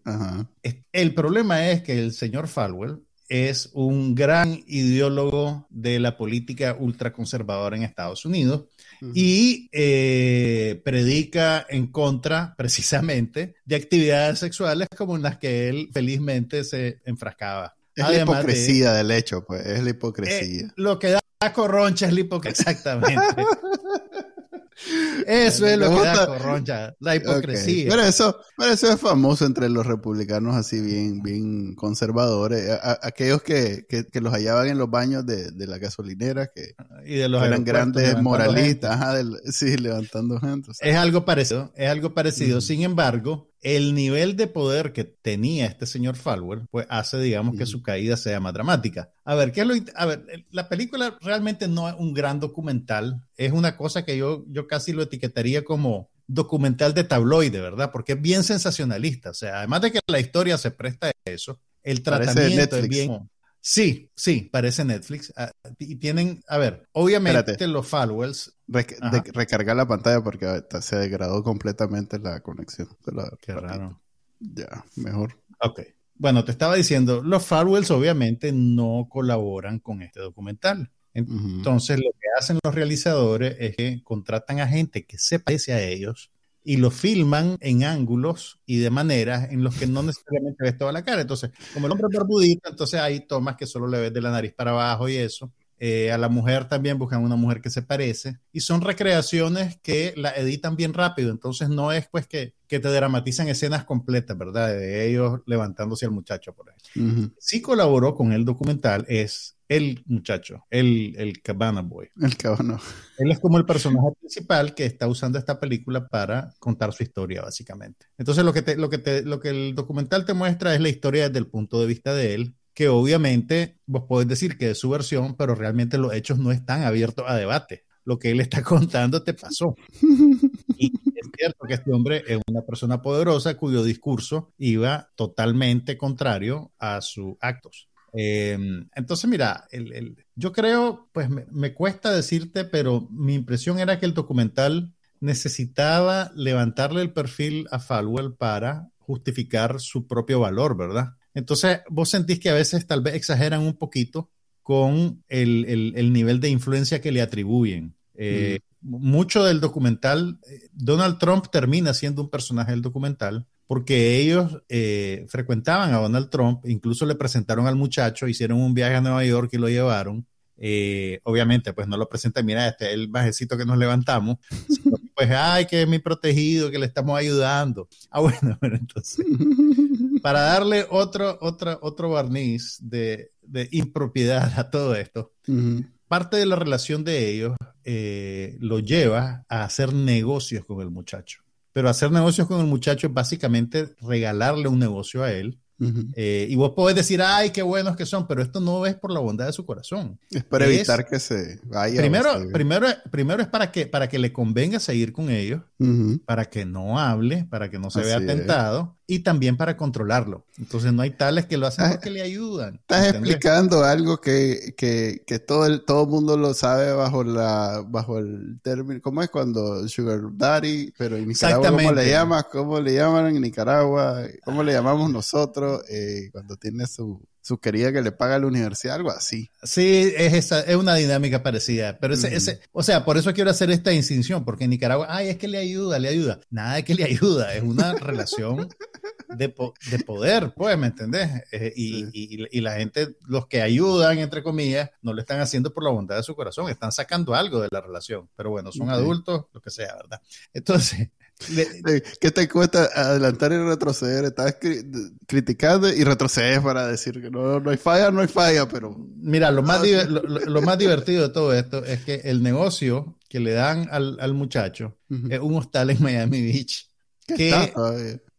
El problema es que el señor Falwell es un gran ideólogo de la política ultraconservadora en Estados Unidos y eh, predica en contra precisamente de actividades sexuales como en las que él felizmente se enfrascaba. Es la hipocresía del hecho, pues, es la hipocresía. Eh, lo que da corroncha es la hipocresía, exactamente. Eso es lo que da corroncha, la hipocresía. Pero, eso, pero eso es famoso entre los republicanos así bien, bien conservadores. aquellos que, que, los hallaban en los baños de, de la gasolinera, que y de los eran grandes moralistas, sí, levantando gente. Es algo parecido, es algo parecido. Sin embargo, el nivel de poder que tenía este señor Falwell, pues hace, digamos, que su caída sea más dramática. A ver, ¿qué es lo a ver, la película realmente no es un gran documental, es una cosa que yo, yo casi lo etiquetaría como documental de tabloide, ¿verdad? Porque es bien sensacionalista, o sea, además de que la historia se presta a eso, el tratamiento es bien... Sí, sí, parece Netflix. Ah, y tienen, a ver, obviamente los Falwells. recargar la pantalla porque se degradó completamente la conexión. Qué raro. Ya, mejor. Ok. Bueno, te estaba diciendo, los Falwells obviamente no colaboran con este documental. Entonces, lo que hacen los realizadores es que contratan a gente que se parece a ellos y lo filman en ángulos y de maneras en los que no necesariamente ves toda la cara. Entonces, como el hombre es barbudito, entonces hay tomas que solo le ves de la nariz para abajo y eso. Eh, a la mujer también buscan una mujer que se parece y son recreaciones que la editan bien rápido, entonces no es pues que, que te dramatizan escenas completas, ¿verdad? De ellos levantándose al muchacho por ahí. Sí colaboró con el documental es el muchacho, el, el Cabana Boy. El Cabana. Él es como el personaje principal que está usando esta película para contar su historia, básicamente. Entonces, lo que, te, lo, que te, lo que el documental te muestra es la historia desde el punto de vista de él, que obviamente vos podés decir que es su versión, pero realmente los hechos no están abiertos a debate. Lo que él está contando te pasó. Y es cierto que este hombre es una persona poderosa cuyo discurso iba totalmente contrario a sus actos. Em, entonces, mira, el, yo creo, pues me, cuesta decirte, pero mi impresión era que el documental necesitaba levantarle el perfil a Falwell para justificar su propio valor, ¿verdad? Entonces, vos sentís que a veces tal vez exageran un poquito con el, nivel de influencia que le atribuyen. Eh, mucho del documental, eh, Donald Trump termina siendo un personaje del documental, porque ellos eh, frecuentaban a Donald Trump, incluso le presentaron al muchacho, hicieron un viaje a Nueva York y lo llevaron. Eh, obviamente, pues no lo presentan, mira, este es el bajecito que nos levantamos. pues, ay, que es mi protegido, que le estamos ayudando. Ah, bueno, pero entonces, para darle otro, otro, otro barniz de, de impropiedad a todo esto, parte de la relación de ellos eh, lo lleva a hacer negocios con el muchacho. Pero hacer negocios con el muchacho es básicamente regalarle un negocio a él. Eh, y vos podés decir, ay, qué buenos que son, pero esto no es por la bondad de su corazón. Es para evitar que se vaya. Primero, primero, primero es para que, para que le convenga seguir con ellos, para que no hable, para que no se vea tentado y también para controlarlo. Entonces no hay tales que lo hacen ah, porque le ayudan. Estás explicando algo que, que, que, todo el todo mundo lo sabe bajo la bajo el término, ¿cómo es cuando Sugar Daddy? Pero en Nicaragua ¿cómo le llamas? ¿Cómo le llaman en Nicaragua? ¿Cómo le llamamos nosotros eh, cuando tiene su su querida que le paga la universidad, algo así. Sí, es esa, es una dinámica parecida. Pero ese, ese, o sea, por eso quiero hacer esta distinción, porque en Nicaragua, ay, es que le ayuda, le ayuda. Nada de que le ayuda, es una relación de, poder, pues, ¿me entendés? Eh, y, la gente, los que ayudan, entre comillas, no lo están haciendo por la bondad de su corazón, están sacando algo de la relación. Pero bueno, son adultos, lo que sea, ¿verdad? Entonces, ¿Qué te cuesta adelantar y retroceder? Estás criticando y retrocedes para decir que no, no hay falla, no hay falla, pero... Mira, lo más, ah, lo, más divertido de todo esto es que el negocio que le dan al, muchacho es un hostal en Miami Beach. Que,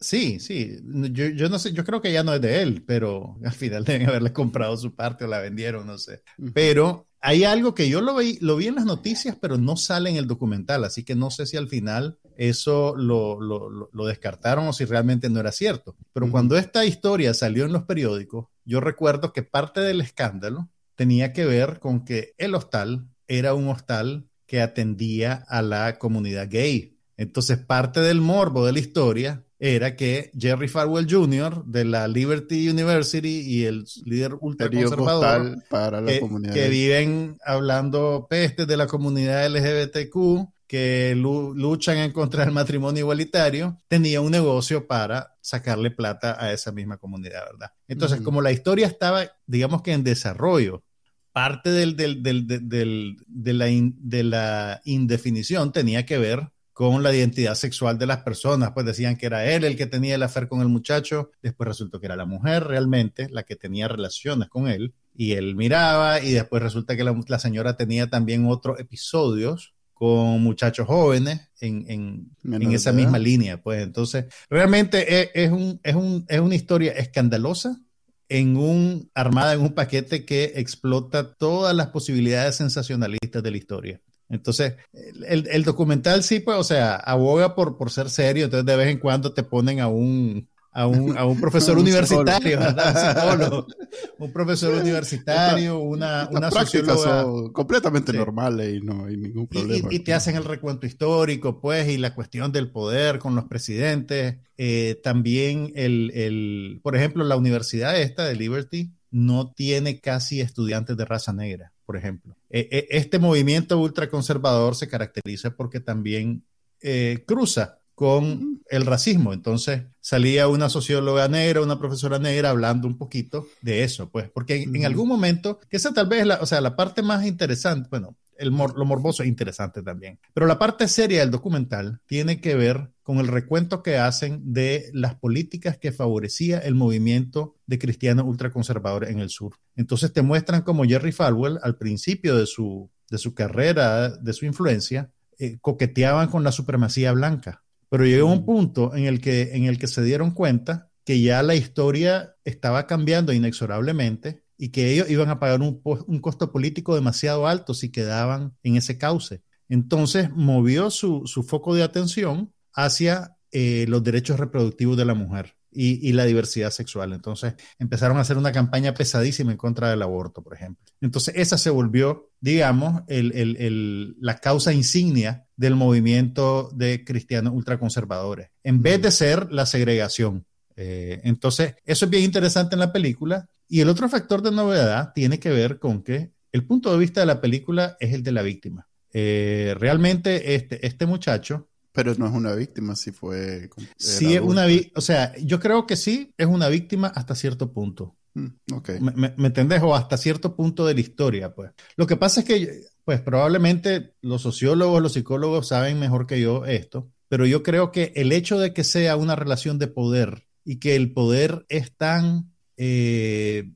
Sí, sí. Yo, yo, no sé, yo creo que ya no es de él, pero al final deben haberle comprado su parte o la vendieron, no sé. Pero hay algo que yo lo vi, lo vi en las noticias, pero no sale en el documental, así que no sé si al final eso lo, lo, lo descartaron o si realmente no era cierto. Pero cuando esta historia salió en los periódicos, yo recuerdo que parte del escándalo tenía que ver con que el hostal era un hostal que atendía a la comunidad gay. Entonces, parte del morbo de la historia era que Jerry Falwell Jr. de la Liberty University y el líder ultraconservador para la que, comunidad que viven hablando pestes de la comunidad LGBTQ, que luchan en contra del matrimonio igualitario, tenía un negocio para sacarle plata a esa misma comunidad, ¿verdad? Entonces, como la historia estaba, digamos que en desarrollo, parte del, del, del, de, la de la indefinición tenía que ver con la identidad sexual de las personas, pues decían que era él el que tenía el afer con el muchacho, después resultó que era la mujer realmente la que tenía relaciones con él, y él miraba, y después resulta que la, señora tenía también otros episodios con muchachos jóvenes en, en, esa misma línea, pues. Entonces realmente es, es, un, es, un, es una historia escandalosa, en un armada en un paquete que explota todas las posibilidades sensacionalistas de la historia. Entonces, el, el, documental sí, pues, o sea, aboga por, por ser serio, entonces de vez en cuando te ponen a un, a un, a un profesor universitario, ¿verdad? Un, profesor universitario, una, una socióloga. completamente normales y no hay ningún problema. Y, te hacen el recuento histórico, pues, y la cuestión del poder con los presidentes. Eh, también, el, el, por ejemplo, la universidad esta de Liberty no tiene casi estudiantes de raza negra, por ejemplo. E, e, este movimiento ultraconservador se caracteriza porque también eh, cruza con el racismo. Entonces salía una socióloga negra, una profesora negra hablando un poquito de eso, pues, porque en, algún momento, que esa tal vez la, o sea, la parte más interesante, bueno, el lo morboso es interesante también, pero la parte seria del documental tiene que ver con el recuento que hacen de las políticas que favorecía el movimiento de cristianos ultraconservadores en el sur. Entonces te muestran como Jerry Falwell al principio de su, de su carrera, de su influencia, eh, coqueteaban con la supremacía blanca pero llegó un punto en el, que, en el que se dieron cuenta que ya la historia estaba cambiando inexorablemente y que ellos iban a pagar un, costo político demasiado alto si quedaban en ese cauce. Entonces movió su, foco de atención hacia eh, los derechos reproductivos de la mujer y, la diversidad sexual. Entonces empezaron a hacer una campaña pesadísima en contra del aborto, por ejemplo. Entonces esa se volvió, digamos, la causa insignia del movimiento de cristianos ultraconservadores, en vez de ser la segregación. Eh, entonces, eso es bien interesante en la película. Y el otro factor de novedad tiene que ver con que el punto de vista de la película es el de la víctima. Eh, realmente este, este muchacho pero no es una víctima, si fue. Sí, es una víctima. O sea, yo creo que sí es una víctima hasta cierto punto. Mm, okay. ¿Me, entendés? O hasta cierto punto de la historia, pues. Lo que pasa es que, pues, probablemente los sociólogos, los psicólogos saben mejor que yo esto, pero yo creo que el hecho de que sea una relación de poder y que el poder es tan eh,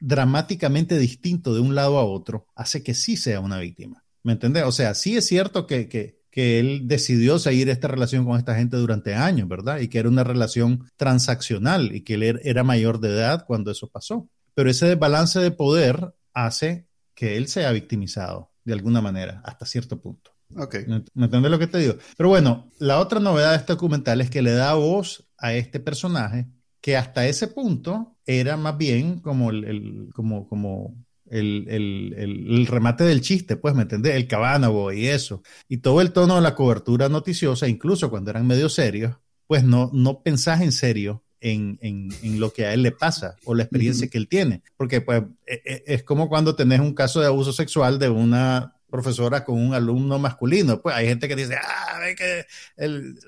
dramáticamente distinto de un lado a otro, hace que sí sea una víctima. ¿Me entendés? O sea, sí es cierto que, que que él decidió seguir esta relación con esta gente durante años, ¿verdad? Y que era una relación transaccional y que él er, era mayor de edad cuando eso pasó. Pero ese desbalance de poder hace que él sea victimizado de alguna manera, hasta cierto punto. Ok. ¿Me entiendes lo que te digo? Pero bueno, la otra novedad de este documental es que le da voz a este personaje que hasta ese punto era más bien como el, como, como el, remate del chiste, pues, ¿me entendés? El cabánago y eso. Y todo el tono de la cobertura noticiosa, incluso cuando eran medio serios, pues no, no pensás en serio en, lo que a él le pasa o la experiencia que él tiene. Porque, pues, e, e, es como cuando tenés un caso de abuso sexual de una profesora con un alumno masculino. Pues hay gente que dice, ah, ve que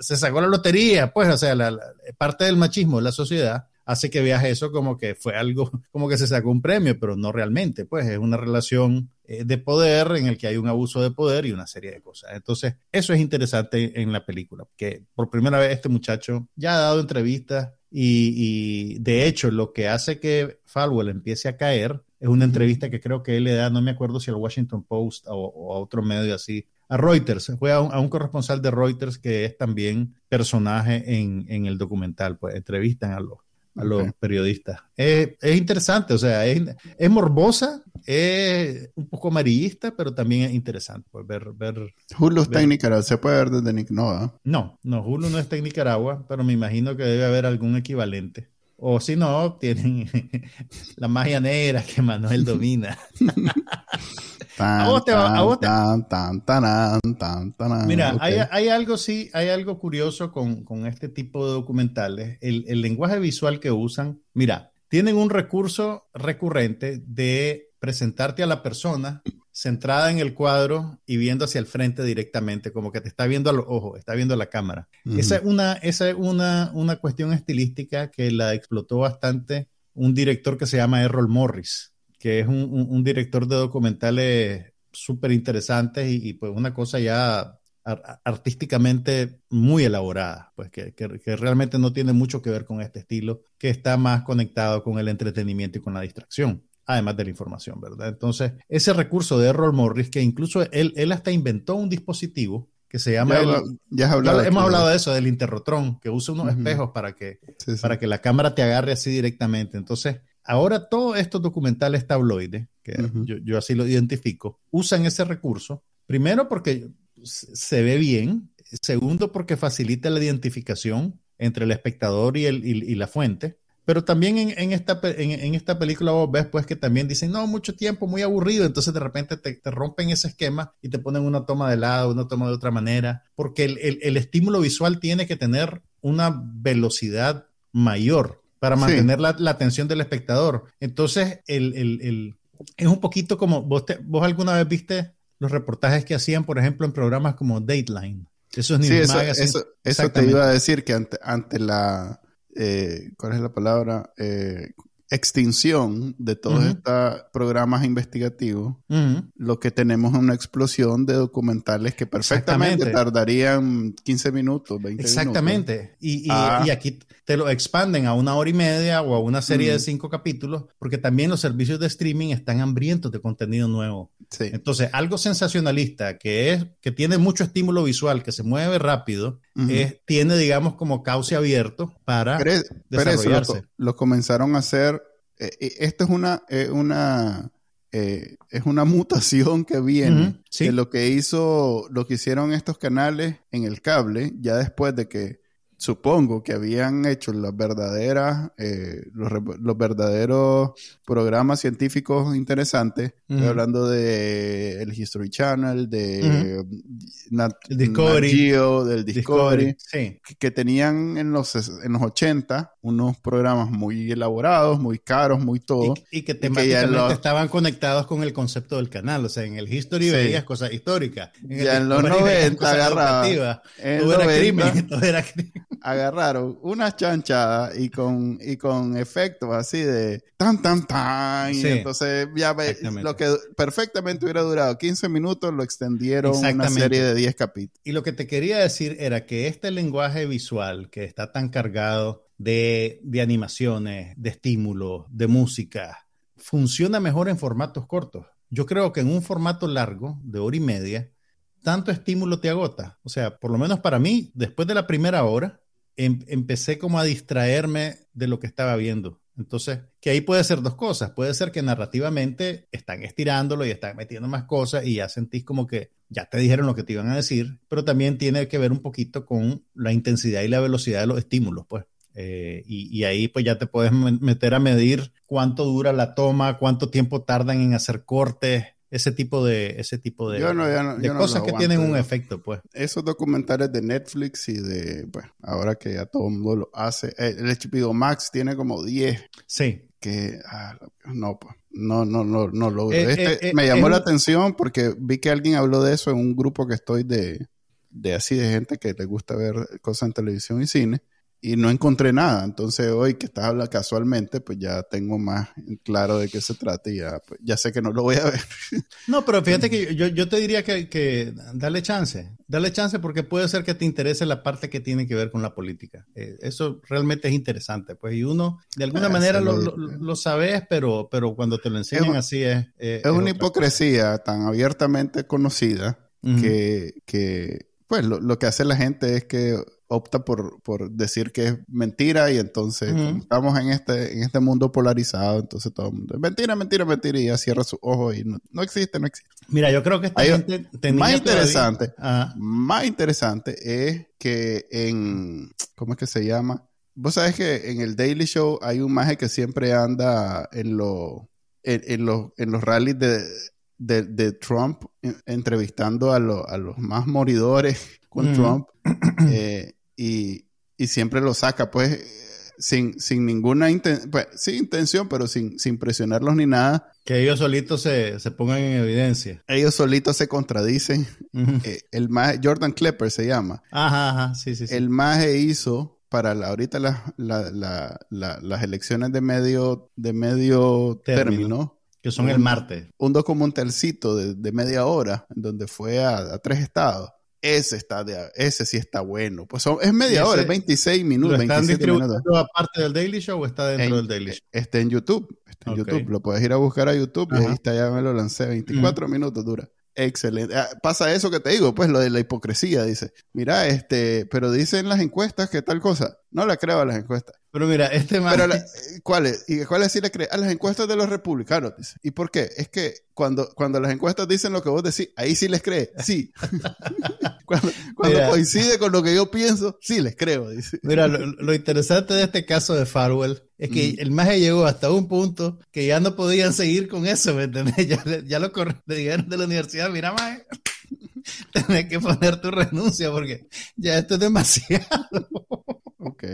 se sacó la lotería. Pues, o sea, la, parte del machismo de la sociedad hace que veas eso como que fue algo, como que se sacó un premio, pero no realmente, pues es una relación eh, de poder en el que hay un abuso de poder y una serie de cosas. Entonces, eso es interesante en la película, que por primera vez este muchacho ya ha dado entrevistas y, de hecho lo que hace que Falwell empiece a caer es una entrevista que creo que él le da, no me acuerdo si al Washington Post o, a otro medio así a Reuters, fue a un, corresponsal de Reuters que es también personaje en, en el documental, pues entrevistan a los, a los periodistas. Es, es, interesante, o sea, es, es, morbosa, es un poco amarillista, pero también es interesante pues, ver... ver Hulu está en Nicaragua, se puede ver desde Nicaragua. No, no, Hulu no está en Nicaragua, pero me imagino que debe haber algún equivalente. O si no, tienen la magia negra que Manuel domina. Mira, hay, algo sí, hay algo curioso con, este tipo de documentales. El, el, lenguaje visual que usan, mira, tienen un recurso recurrente de presentarte a la persona centrada en el cuadro y viendo hacia el frente directamente, como que te está viendo a los ojos, está viendo la cámara. Esa es, una, esa es una, una cuestión estilística que la explotó bastante un director que se llama Errol Morris, que es un, director de documentales súper interesantes y, pues una cosa ya artísticamente muy elaborada, pues que, que, realmente no tiene mucho que ver con este estilo, que está más conectado con el entretenimiento y con la distracción además de la información, ¿verdad? Entonces, ese recurso de Errol Morris, que incluso él, él hasta inventó un dispositivo que se llama... Ya, hablado hemos hablado de eso, del interrotrón, que usa unos espejos para que, para que la cámara te agarre así directamente. Entonces, ahora todos estos documentales tabloides, que yo, yo así lo identifico, usan ese recurso, primero porque se ve bien, segundo porque facilita la identificación entre el espectador y, el, y la fuente, pero también en, esta, en, esta película vos ves pues que también dicen, no, mucho tiempo, muy aburrido, entonces de repente te, rompen ese esquema y te ponen una toma de lado, una toma de otra manera, porque el, estímulo visual tiene que tener una velocidad mayor para mantener la, atención del espectador. Entonces, el, es un poquito como, vos, vos alguna vez viste los reportajes que hacían, por ejemplo, en programas como Dateline. Eso es sí, eso, eso, te iba a decir que ante, ante la eh, ¿cuál es la palabra? Eh, extinción de todos estos programas investigativos, lo que tenemos es una explosión de documentales que perfectamente tardarían 15 minutos, 20 Exactamente. minutos. Y, ah. y, aquí te lo expanden a una hora y media o a una serie de cinco capítulos, porque también los servicios de streaming están hambrientos de contenido nuevo. Entonces, algo sensacionalista que es que tiene mucho estímulo visual, que se mueve rápido, tiene, digamos, como cauce abierto para desarrollarse. Lo, comenzaron a hacer. Eh, eh, esto es una, eh, una es una mutación que viene de lo que hizo, lo que hicieron estos canales en el cable, ya después de que supongo que habían hecho las verdaderas, eh, los, verdaderos programas científicos interesantes. Estoy hablando de el History Channel, de Discovery. del Discovery, que, tenían en los, en los 80 unos programas muy elaborados, muy caros, muy todo. Y, que temáticamente estaban conectados con el concepto del canal. O sea, en el History veías cosas históricas. En ya en los 90 agarraba. todo, era crimen, todo era crimen agarraron una chanchada y con, y con efectos así de tan, tan, tan. Y entonces ya ve, lo que perfectamente hubiera durado 15 minutos lo extendieron una serie de 10 capítulos. Y lo que te quería decir era que este lenguaje visual que está tan cargado de, de animaciones, de estímulos, de música, funciona mejor en formatos cortos. Yo creo que en un formato largo, de hora y media, tanto estímulo te agota. O sea, por lo menos para mí, después de la primera hora, Em, empecé como a distraerme de lo que estaba viendo. Entonces, que ahí puede ser dos cosas. Puede ser que narrativamente están estirándolo y están metiendo más cosas y ya sentís como que ya te dijeron lo que te iban a decir, pero también tiene que ver un poquito con la intensidad y la velocidad de los estímulos, pues. Eh, y, y, ahí pues ya te puedes meter a medir cuánto dura la toma, cuánto tiempo tardan en hacer cortes, ese tipo de ese tipo de, cosas que tienen un efecto pues. Esos documentales de Netflix y de pues ahora que ya todo el mundo lo hace eh, el HBO Max tiene como 10 sí. que ah, no pues no no no no lo eh, este, eh, me llamó la atención porque vi que alguien habló de eso en un grupo que estoy de de así de gente que le gusta ver cosas en televisión y cine y no encontré nada. Entonces hoy que estás hablando casualmente, pues ya tengo más claro de qué se trata y ya, pues, ya sé que no lo voy a ver. No, pero fíjate que yo, yo te diría que, que dale chance, dale chance porque puede ser que te interese la parte que tiene que ver con la política. Eh, eso realmente es interesante, pues, y uno de alguna ah, manera lo, lo, sabes, pero, pero cuando te lo enseñan así es... es, una hipocresía tan abiertamente conocida que, que, pues lo, que hace la gente es que opta por, por decir que es mentira y entonces estamos en este, en este mundo polarizado, entonces todo el mundo es mentira, mentira, mentira y ya cierra sus ojos y no, existe, no existe. Mira, yo creo que esta gente más interesante, más interesante es que en, ¿cómo es que se llama? Vos sabés que en el Daily Show hay un maje que siempre anda en, lo, en, en, los, en los rallies de, de, Trump entrevistando a, a, los más moridores con Trump eh, y, y, siempre lo saca pues sin, sin ninguna pues, intención, pero sin, sin presionarlos ni nada. Que ellos solitos se, se pongan en evidencia. Ellos solitos se contradicen. Eh, el más Jordan Klepper se llama. Ajá, ajá, sí, sí. sí. El maje hizo para la, ahorita las elecciones de medio, de medio término, que son el martes. Un documentalcito de, de media hora, donde fue a, tres estados. Ese está de, ese sí está bueno. Pues es media hora, es 26 minutos. ¿Lo están distribuyendo aparte del Daily Show o está dentro del Daily Show? Está en YouTube. Está en YouTube. Lo puedes ir a buscar a YouTube y ahí está, ya me lo lancé. 24 minutos dura. Excelente. Ah, pasa eso que te digo, pues lo de la hipocresía, dice. Mira, este, pero dicen las encuestas que tal cosa. No la creo a las encuestas. Pero mira, este man... Pero ¿cuáles? ¿Y cuáles sí le crees? A las encuestas de los republicanos, dice. ¿Y por qué? Es que cuando, cuando las encuestas dicen lo que vos decís, ahí sí les crees. Sí. cuando, coincide con lo que yo pienso, sí les creo, dice. Mira, lo, interesante de este caso de Farwell es que mm. el maje llegó hasta un punto que ya no podían seguir con eso, ¿me entendés? Ya, ya lo dijeron de la universidad, mira, maje, tenés que poner tu renuncia porque ya esto es demasiado. Ok,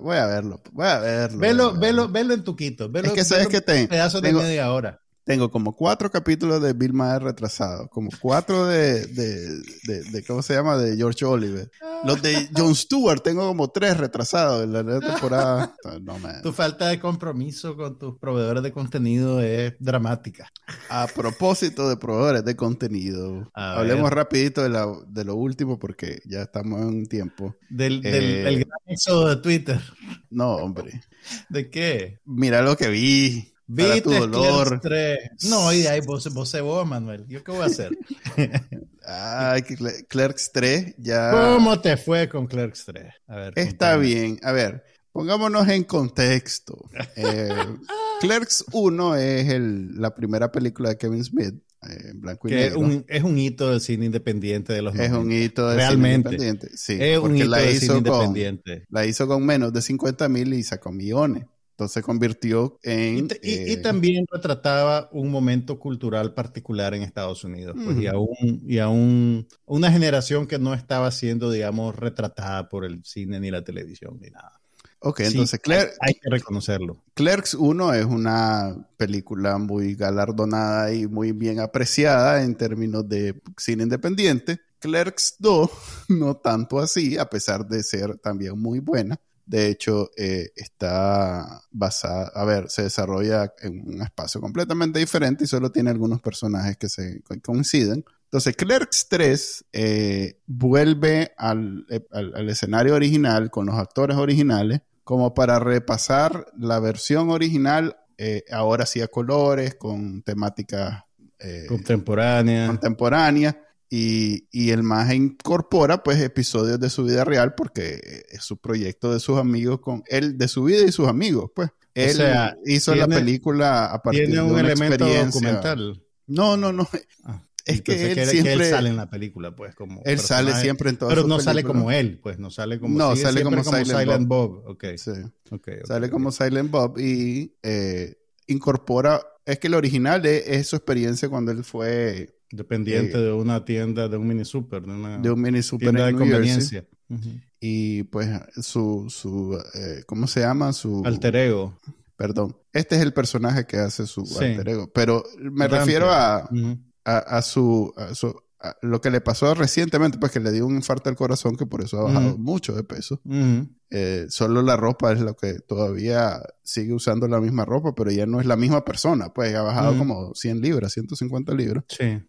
voy a verlo, voy a verlo. Velo, velo, velo en tu quito. Velo, es que sabes que tengo. Pedazo de media hora tengo como cuatro capítulos de Bill Maher retrasado, como cuatro de, de, de, ¿cómo se llama? De George Oliver. Los de Jon Stewart tengo como tres retrasados en la temporada. No, Tu falta de compromiso con tus proveedores de contenido es dramática. A propósito de proveedores de contenido, hablemos rapidito de, la, de lo último porque ya estamos en un tiempo. Del, del el gran éxodo de Twitter. No, hombre. ¿De qué? Mira lo que vi. Viste tu dolor. 3. No, y ahí vos, vos se vos, Manuel. ¿Yo qué voy a hacer? Ay, Clerks 3 ya. ¿Cómo te fue con Clerks 3? A ver. Está bien. A ver, pongámonos en contexto. Eh, Clerks 1 es el, la primera película de Kevin Smith. Eh, en blanco y negro. Es un, es un hito del cine independiente de los Es un hito del cine independiente. Sí, es un hito la hizo cine con, independiente. La hizo con menos de 50 mil y sacó millones. Entonces se convirtió en... Y, eh, también retrataba un momento cultural particular en Estados Unidos, pues, y, aún, y aún una generación que no estaba siendo, digamos, retratada por el cine ni la televisión ni nada. Ok, entonces Clerks... Hay, que reconocerlo. Clerks 1 es una película muy galardonada y muy bien apreciada en términos de cine independiente. Clerks 2, no tanto así, a pesar de ser también muy buena. De hecho, eh, está basada, a ver, se desarrolla en un espacio completamente diferente y solo tiene algunos personajes que se coinciden. Entonces, Clerks 3 eh, vuelve eh, al, al, escenario original con los actores originales como para repasar la versión original, ahora sí a colores, con temáticas contemporáneas. Contemporánea. Y, y, el más incorpora pues episodios de su vida real porque es su proyecto de sus amigos con él, de su vida y sus amigos, pues. Él hizo la película a partir de un elemento documental. No, no, no. Ah, es que él siempre sale en la película, pues, como él sale siempre en todas Pero no sale como él, pues, no sale como no sale como, Silent, Bob. Okay. Sí. Okay, sale como Silent Bob y eh, incorpora. Es que el original es su experiencia cuando él fue Dependiente de una tienda, de un mini super, de una de un mini super tienda de conveniencia. Y pues su, su eh, ¿cómo se llama? Su alter ego. Perdón. Este es el personaje que hace su alter ego. Pero me refiero a, a, su, a su lo que le pasó recientemente, pues que le dio un infarto al corazón, que por eso ha bajado mucho de peso. Eh, solo la ropa es lo que todavía sigue usando la misma ropa, pero ya no es la misma persona, pues ha bajado como 100 libras, 150 libras. Sí.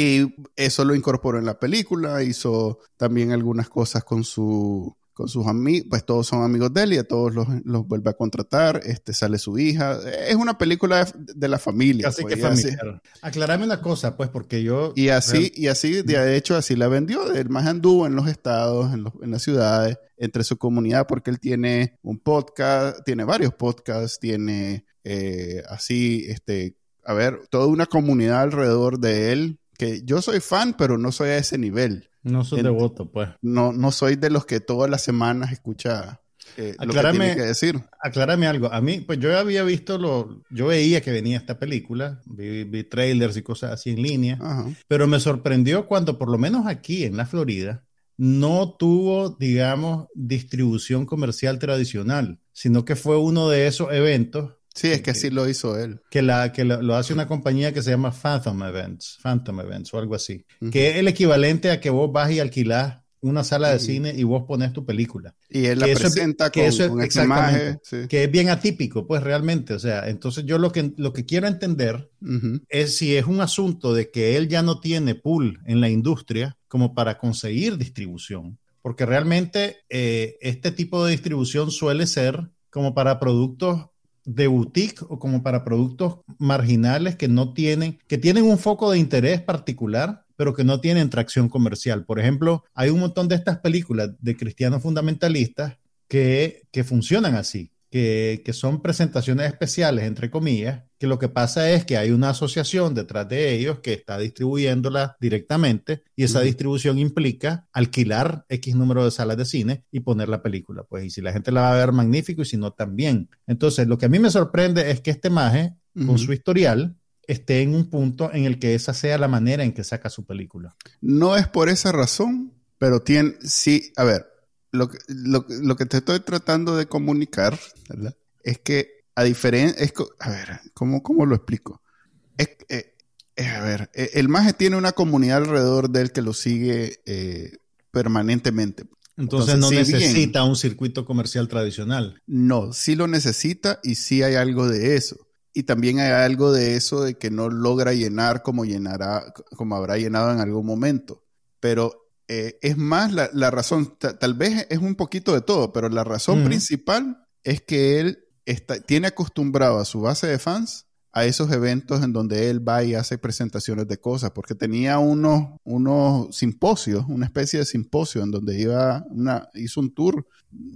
Y eso lo incorporó en la película, hizo también algunas cosas con su con sus amigos, pues todos son amigos de él y a todos los, los, vuelve a contratar, este sale su hija, es una película de, la familia. Así pues, que familiar. Aclarame una cosa, pues, porque yo... Y así, y así, de hecho, así la vendió, el más anduvo en los estados, en, en las ciudades, entre su comunidad, porque él tiene un podcast, tiene varios podcasts, tiene eh, así, este, a ver, toda una comunidad alrededor de él, que yo soy fan, pero no soy a ese nivel. No soy devoto, pues. No, no soy de los que todas las semanas escucha eh, lo que tiene que decir. Aclárame algo. A mí, pues yo había visto lo, yo veía que venía esta película, vi, trailers y cosas así en línea, pero me sorprendió cuando por lo menos aquí en la Florida no tuvo, digamos, distribución comercial tradicional, sino que fue uno de esos eventos Sí, es que así lo hizo él. Que, la, que lo, hace una compañía que se llama Phantom Events, Phantom Events o algo así, que es el equivalente a que vos vas y alquilás una sala de cine y vos pones tu película. Y él la presenta con, eso Que es bien atípico, pues realmente. O sea, entonces yo lo que, lo que quiero entender es si es un asunto de que él ya no tiene pool en la industria como para conseguir distribución. Porque realmente eh, este tipo de distribución suele ser como para productos de boutique o como para productos marginales que no tienen, que tienen un foco de interés particular, pero que no tienen tracción comercial. Por ejemplo, hay un montón de estas películas de cristianos fundamentalistas que, que funcionan así que, son presentaciones especiales, entre comillas, que lo que pasa es que hay una asociación detrás de ellos que está distribuyéndola directamente y esa distribución implica alquilar X número de salas de cine y poner la película. Pues, y si la gente la va a ver, magnífico, y si no, también. Entonces, lo que a mí me sorprende es que este maje, con su historial, esté en un punto en el que esa sea la manera en que saca su película. No es por esa razón, pero tiene, sí, a ver, lo, lo, lo, que te estoy tratando de comunicar, ¿verdad? Es que a diferencia, a ver, ¿cómo, ¿cómo, lo explico? Es, eh, eh, a ver, eh, el maje tiene una comunidad alrededor de él que lo sigue permanentemente. Entonces, no necesita un circuito comercial tradicional. No, sí lo necesita y sí hay algo de eso. Y también hay algo de eso de que no logra llenar como llenará, como habrá llenado en algún momento. Pero eh, es más la, razón, tal vez es un poquito de todo, pero la razón principal es que él está, tiene acostumbrado a su base de fans a esos eventos en donde él va y hace presentaciones de cosas, porque tenía unos, unos simposios, una especie de simposio en donde iba una, hizo un tour.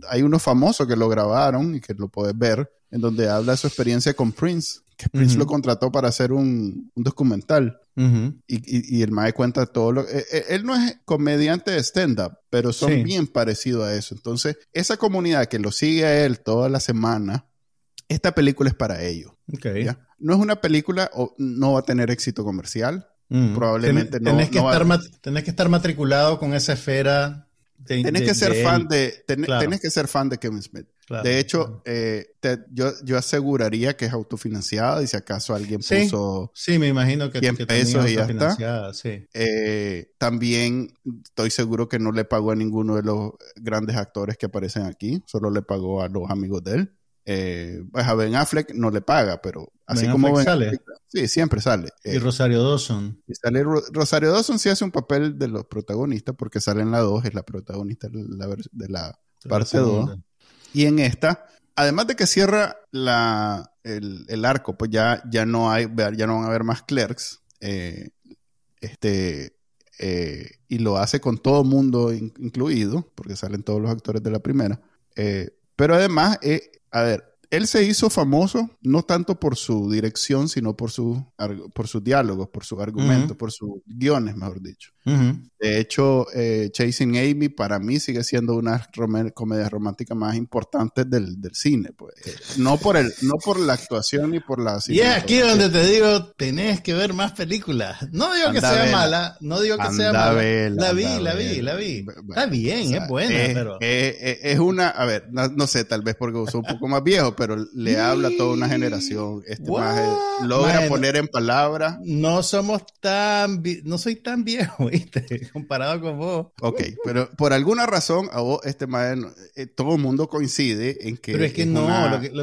Hay unos famosos que lo grabaron y que lo puedes ver, en donde habla de su experiencia con Prince, que Prince lo contrató para hacer un, documental. y, y, el Mae cuenta todo lo... Eh, eh, él no es comediante de stand-up, pero son bien parecidos a eso. Entonces, esa comunidad que lo sigue a él toda la semana, esta película es para ellos. No es una película, o no va a tener éxito comercial. Probablemente no. Tenés que, estar tenés que estar matriculado con esa esfera Tienes que ser fan de, tenés que ser fan de Kevin Smith. De hecho, eh, yo, yo aseguraría que es autofinanciada y si acaso alguien puso sí, me imagino que, 100 pesos y ya está. Eh, también estoy seguro que no le pagó a ninguno de los grandes actores que aparecen aquí, solo le pagó a los amigos de él. Eh, pues a Ben Affleck no le paga, pero así como ben sale. sí, siempre sale. y Rosario Dawson. Y sale Rosario Dawson sí hace un papel de los protagonistas porque sale en la 2, es la protagonista de la, parte 2. Y en esta, además de que cierra la, el, arco, pues ya, ya no hay, ya no van a haber más clerks. Eh, este, eh, y lo hace con todo mundo incluido, porque salen todos los actores de la primera. pero además, a ver, él se hizo famoso no tanto por su dirección, sino por, su, por sus diálogos, por sus argumentos, por sus guiones, mejor dicho. De hecho, eh, Chasing Amy para mí sigue siendo una de las comedias románticas más importantes del, cine. Pues. No, por el, no por la actuación ni por la... Y es aquí donde te digo, tenés que ver más películas. No digo que sea mala, no digo que sea mala. la vi, la vi, la vi. Está bien, es buena, pero... es una, a ver, no, sé, tal vez porque soy un poco más viejo, pero le habla a toda una generación. Este logra poner en palabras. No somos tan, no soy tan viejo ¿viste? Comparado con vos. Ok, pero por alguna razón, a vos, este eh, todo el mundo coincide en que. Pero es que no,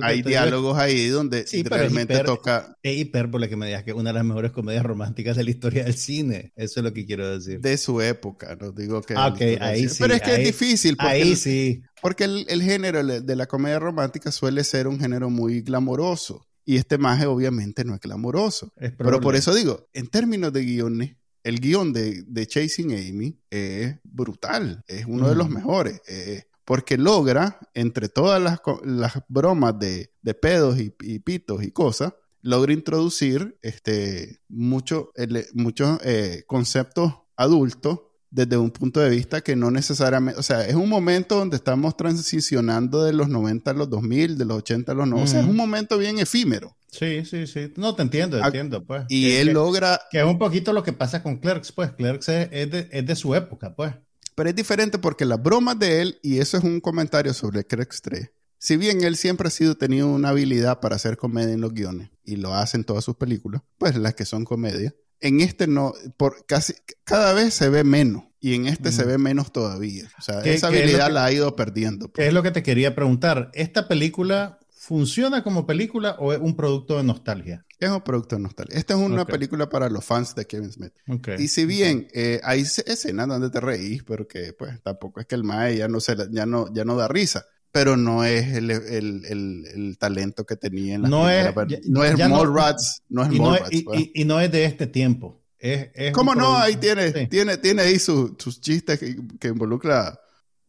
hay diálogos ahí donde realmente toca. Es hipérbole que me digas que una de las mejores comedias románticas de la historia del cine. Eso es lo que quiero decir. De su época, no digo que. Ah, ok, ahí sí. Pero es que es difícil. ahí sí. Porque el, el género de la comedia romántica suele ser un género muy glamoroso. Y este maje obviamente no es glamoroso. Pero por eso digo, en términos de guiones, el guion de, Chasing Amy es brutal, es uno de los mejores, eh, porque logra, entre todas las, bromas de, pedos y, pitos y cosas, logra introducir este, muchos eh, conceptos adultos desde un punto de vista que no necesariamente, o sea, es un momento donde estamos transicionando de los 90 a los 2000, de los 80 a los 90, o sea, es un momento bien efímero. Sí, sí, sí. No, te entiendo, te entiendo, pues. Y él logra... Que es un poquito lo que pasa con Clerks, pues. Clerks es, es, de, su época, pues. Pero es diferente porque las bromas de él, y eso es un comentario sobre Clerks 3, si bien él siempre ha sido tenido una habilidad para hacer comedia en los guiones, y lo hace en todas sus películas, pues las que son comedia, en este no, por casi cada vez se ve menos y en este se ve menos todavía. O sea, esa habilidad la ha ido perdiendo. Pues. ¿Qué es lo que te quería preguntar? ¿Esta película funciona como película o es un producto de nostalgia? Es un producto de nostalgia. Esta es una película para los fans de Kevin Smith. Y si bien eh, hay escenas donde te reís, pero que pues tampoco es que el mae ya no, se, ya no, ya no da risa pero no es el, el, el, talento que tenía en la no es, no es Mallrats, no, es Mallrats, y, pues. y, no es de este tiempo. Es, es ¿Cómo no? Ahí tiene, tiene, tiene ahí sus chistes que, que, involucra,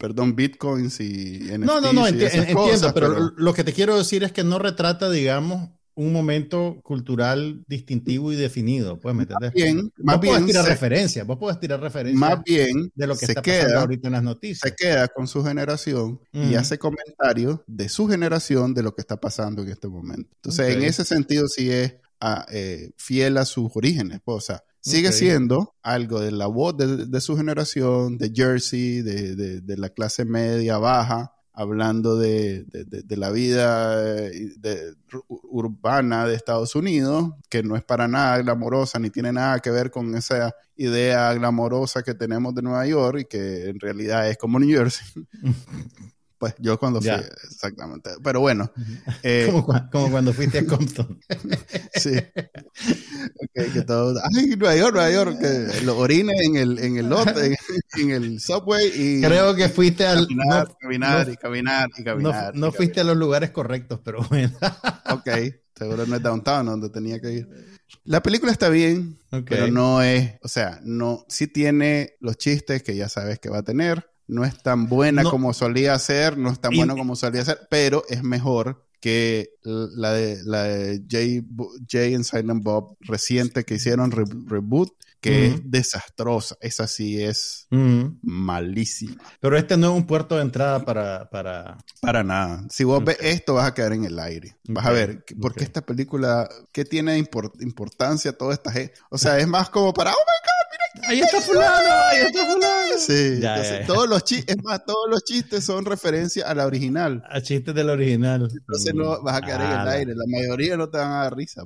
perdón, bitcoins y NFTs No, no, no, entiendo, pero, lo que te quiero decir es que no retrata, digamos, un momento cultural distintivo y definido, pues, ¿me entendés? Bien, más vos bien tirar referencias, vos puedes tirar referencias más bien de lo que se está pasando queda, ahorita en las noticias. Se queda con su generación y hace comentarios de su generación de lo que está pasando en este momento. Entonces, en ese sentido sí es ah, eh, fiel a sus orígenes, pues, o sea, sigue siendo algo de la voz de, su generación, de Jersey, de, de la clase media baja, hablando de, la vida eh, urbana de Estados Unidos, que no es para nada glamorosa ni tiene nada que ver con esa idea glamorosa que tenemos de Nueva York y que en realidad es como New Jersey. Pues yo cuando fui, exactamente. Pero bueno. Eh, como, cuando fuiste a Compton. sí. Okay, que todo, ay, Nueva York, Nueva York, que lo orines en el, en el lote, en, el subway y... Creo que fuiste al... Caminar, caminar y caminar y caminar. No, fuiste a los lugares correctos, pero bueno. ok, seguro no es downtown donde tenía que ir. La película está bien, pero no es, o sea, no, sí tiene los chistes que ya sabes que va a tener no es tan buena como solía ser, no es tan bueno como solía ser, pero es mejor que la de, la de Jay, Jay and Silent Bob reciente que hicieron reboot, que es desastrosa. Esa sí es malísima. Pero este no es un puerto de entrada para... Para, para nada. Si vos ves esto, vas a quedar en el aire. Vas a ver, porque esta película, ¿qué tiene importancia toda esta gente? O sea, es más como para, oh my God, Ahí está fulano, ahí está fulano. Sí, todos los chistes, es más, todos los chistes son referencia a la original. A chistes de la original. Entonces no vas a quedar en el aire, la mayoría no te van a dar risa.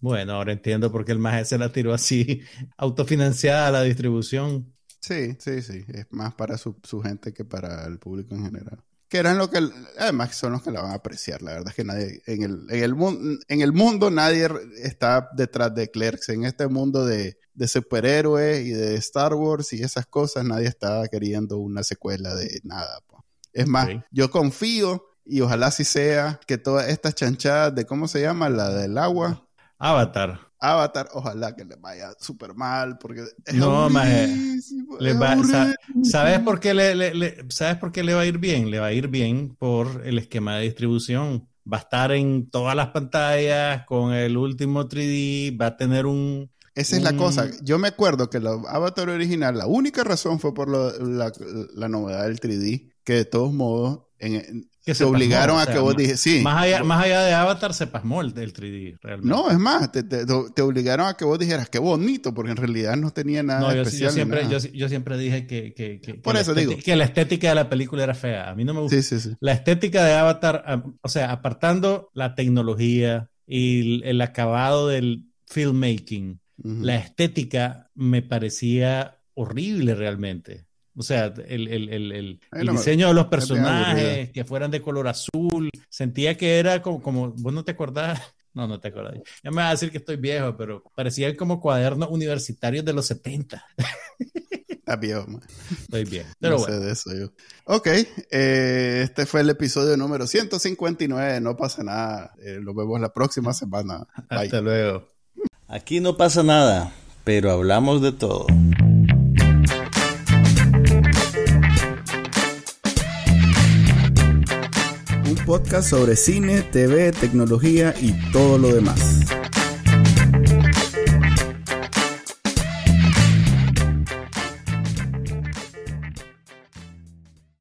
Bueno, ahora entiendo por qué el maje se la tiró así, autofinanciada la distribución. Sí, sí, sí, es más para su, su gente que para el público en general que eran lo que además son los que la van a apreciar. La verdad es que nadie en el, en el, en el mundo nadie está detrás de Clerks. En este mundo de, de superhéroes y de Star Wars y esas cosas nadie está queriendo una secuela de nada es más yo confío y ojalá sí sea que todas estas chanchadas de cómo se llama la del agua. Avatar Avatar, ojalá que le vaya súper mal, porque es No, más ¿Sabes por qué le, ¿Sabes por qué le va a ir bien? Le va a ir bien por el esquema de distribución. Va a estar en todas las pantallas con el último 3D, va a tener un... Esa es la cosa. Yo me acuerdo que la Avatar original, la única razón fue por la, la novedad del 3D, que de todos modos en, que se obligaron a que vos dijeras, sí. Más allá, más allá de Avatar se pasmó el del 3D, realmente. No, es más, te, te, obligaron a que vos dijeras, qué bonito, porque en realidad no tenía nada no, yo, especial. Yo siempre, yo, yo, siempre dije que, que, que, Por eso digo. que la estética de la película era fea. A mí no me gusta. Sí, sí, sí. La estética de Avatar, o sea, apartando la tecnología y el, el acabado del filmmaking, la estética me parecía horrible realmente. O sea, el, el, el, el diseño de los personajes, que fueran de color azul, sentía que era como, como vos no te acordás, no, no te acordás. Ya me vas a decir que estoy viejo, pero parecía como cuadernos universitarios de los 70. Está viejo, man. Estoy bien. Pero no bueno. sé de eso yo. Ok, eh, este fue el episodio número 159. No pasa nada. Eh, lo vemos la próxima semana. Hasta luego. Aquí no pasa nada, pero hablamos de todo. Podcast sobre cine, TV, tecnología y todo lo demás.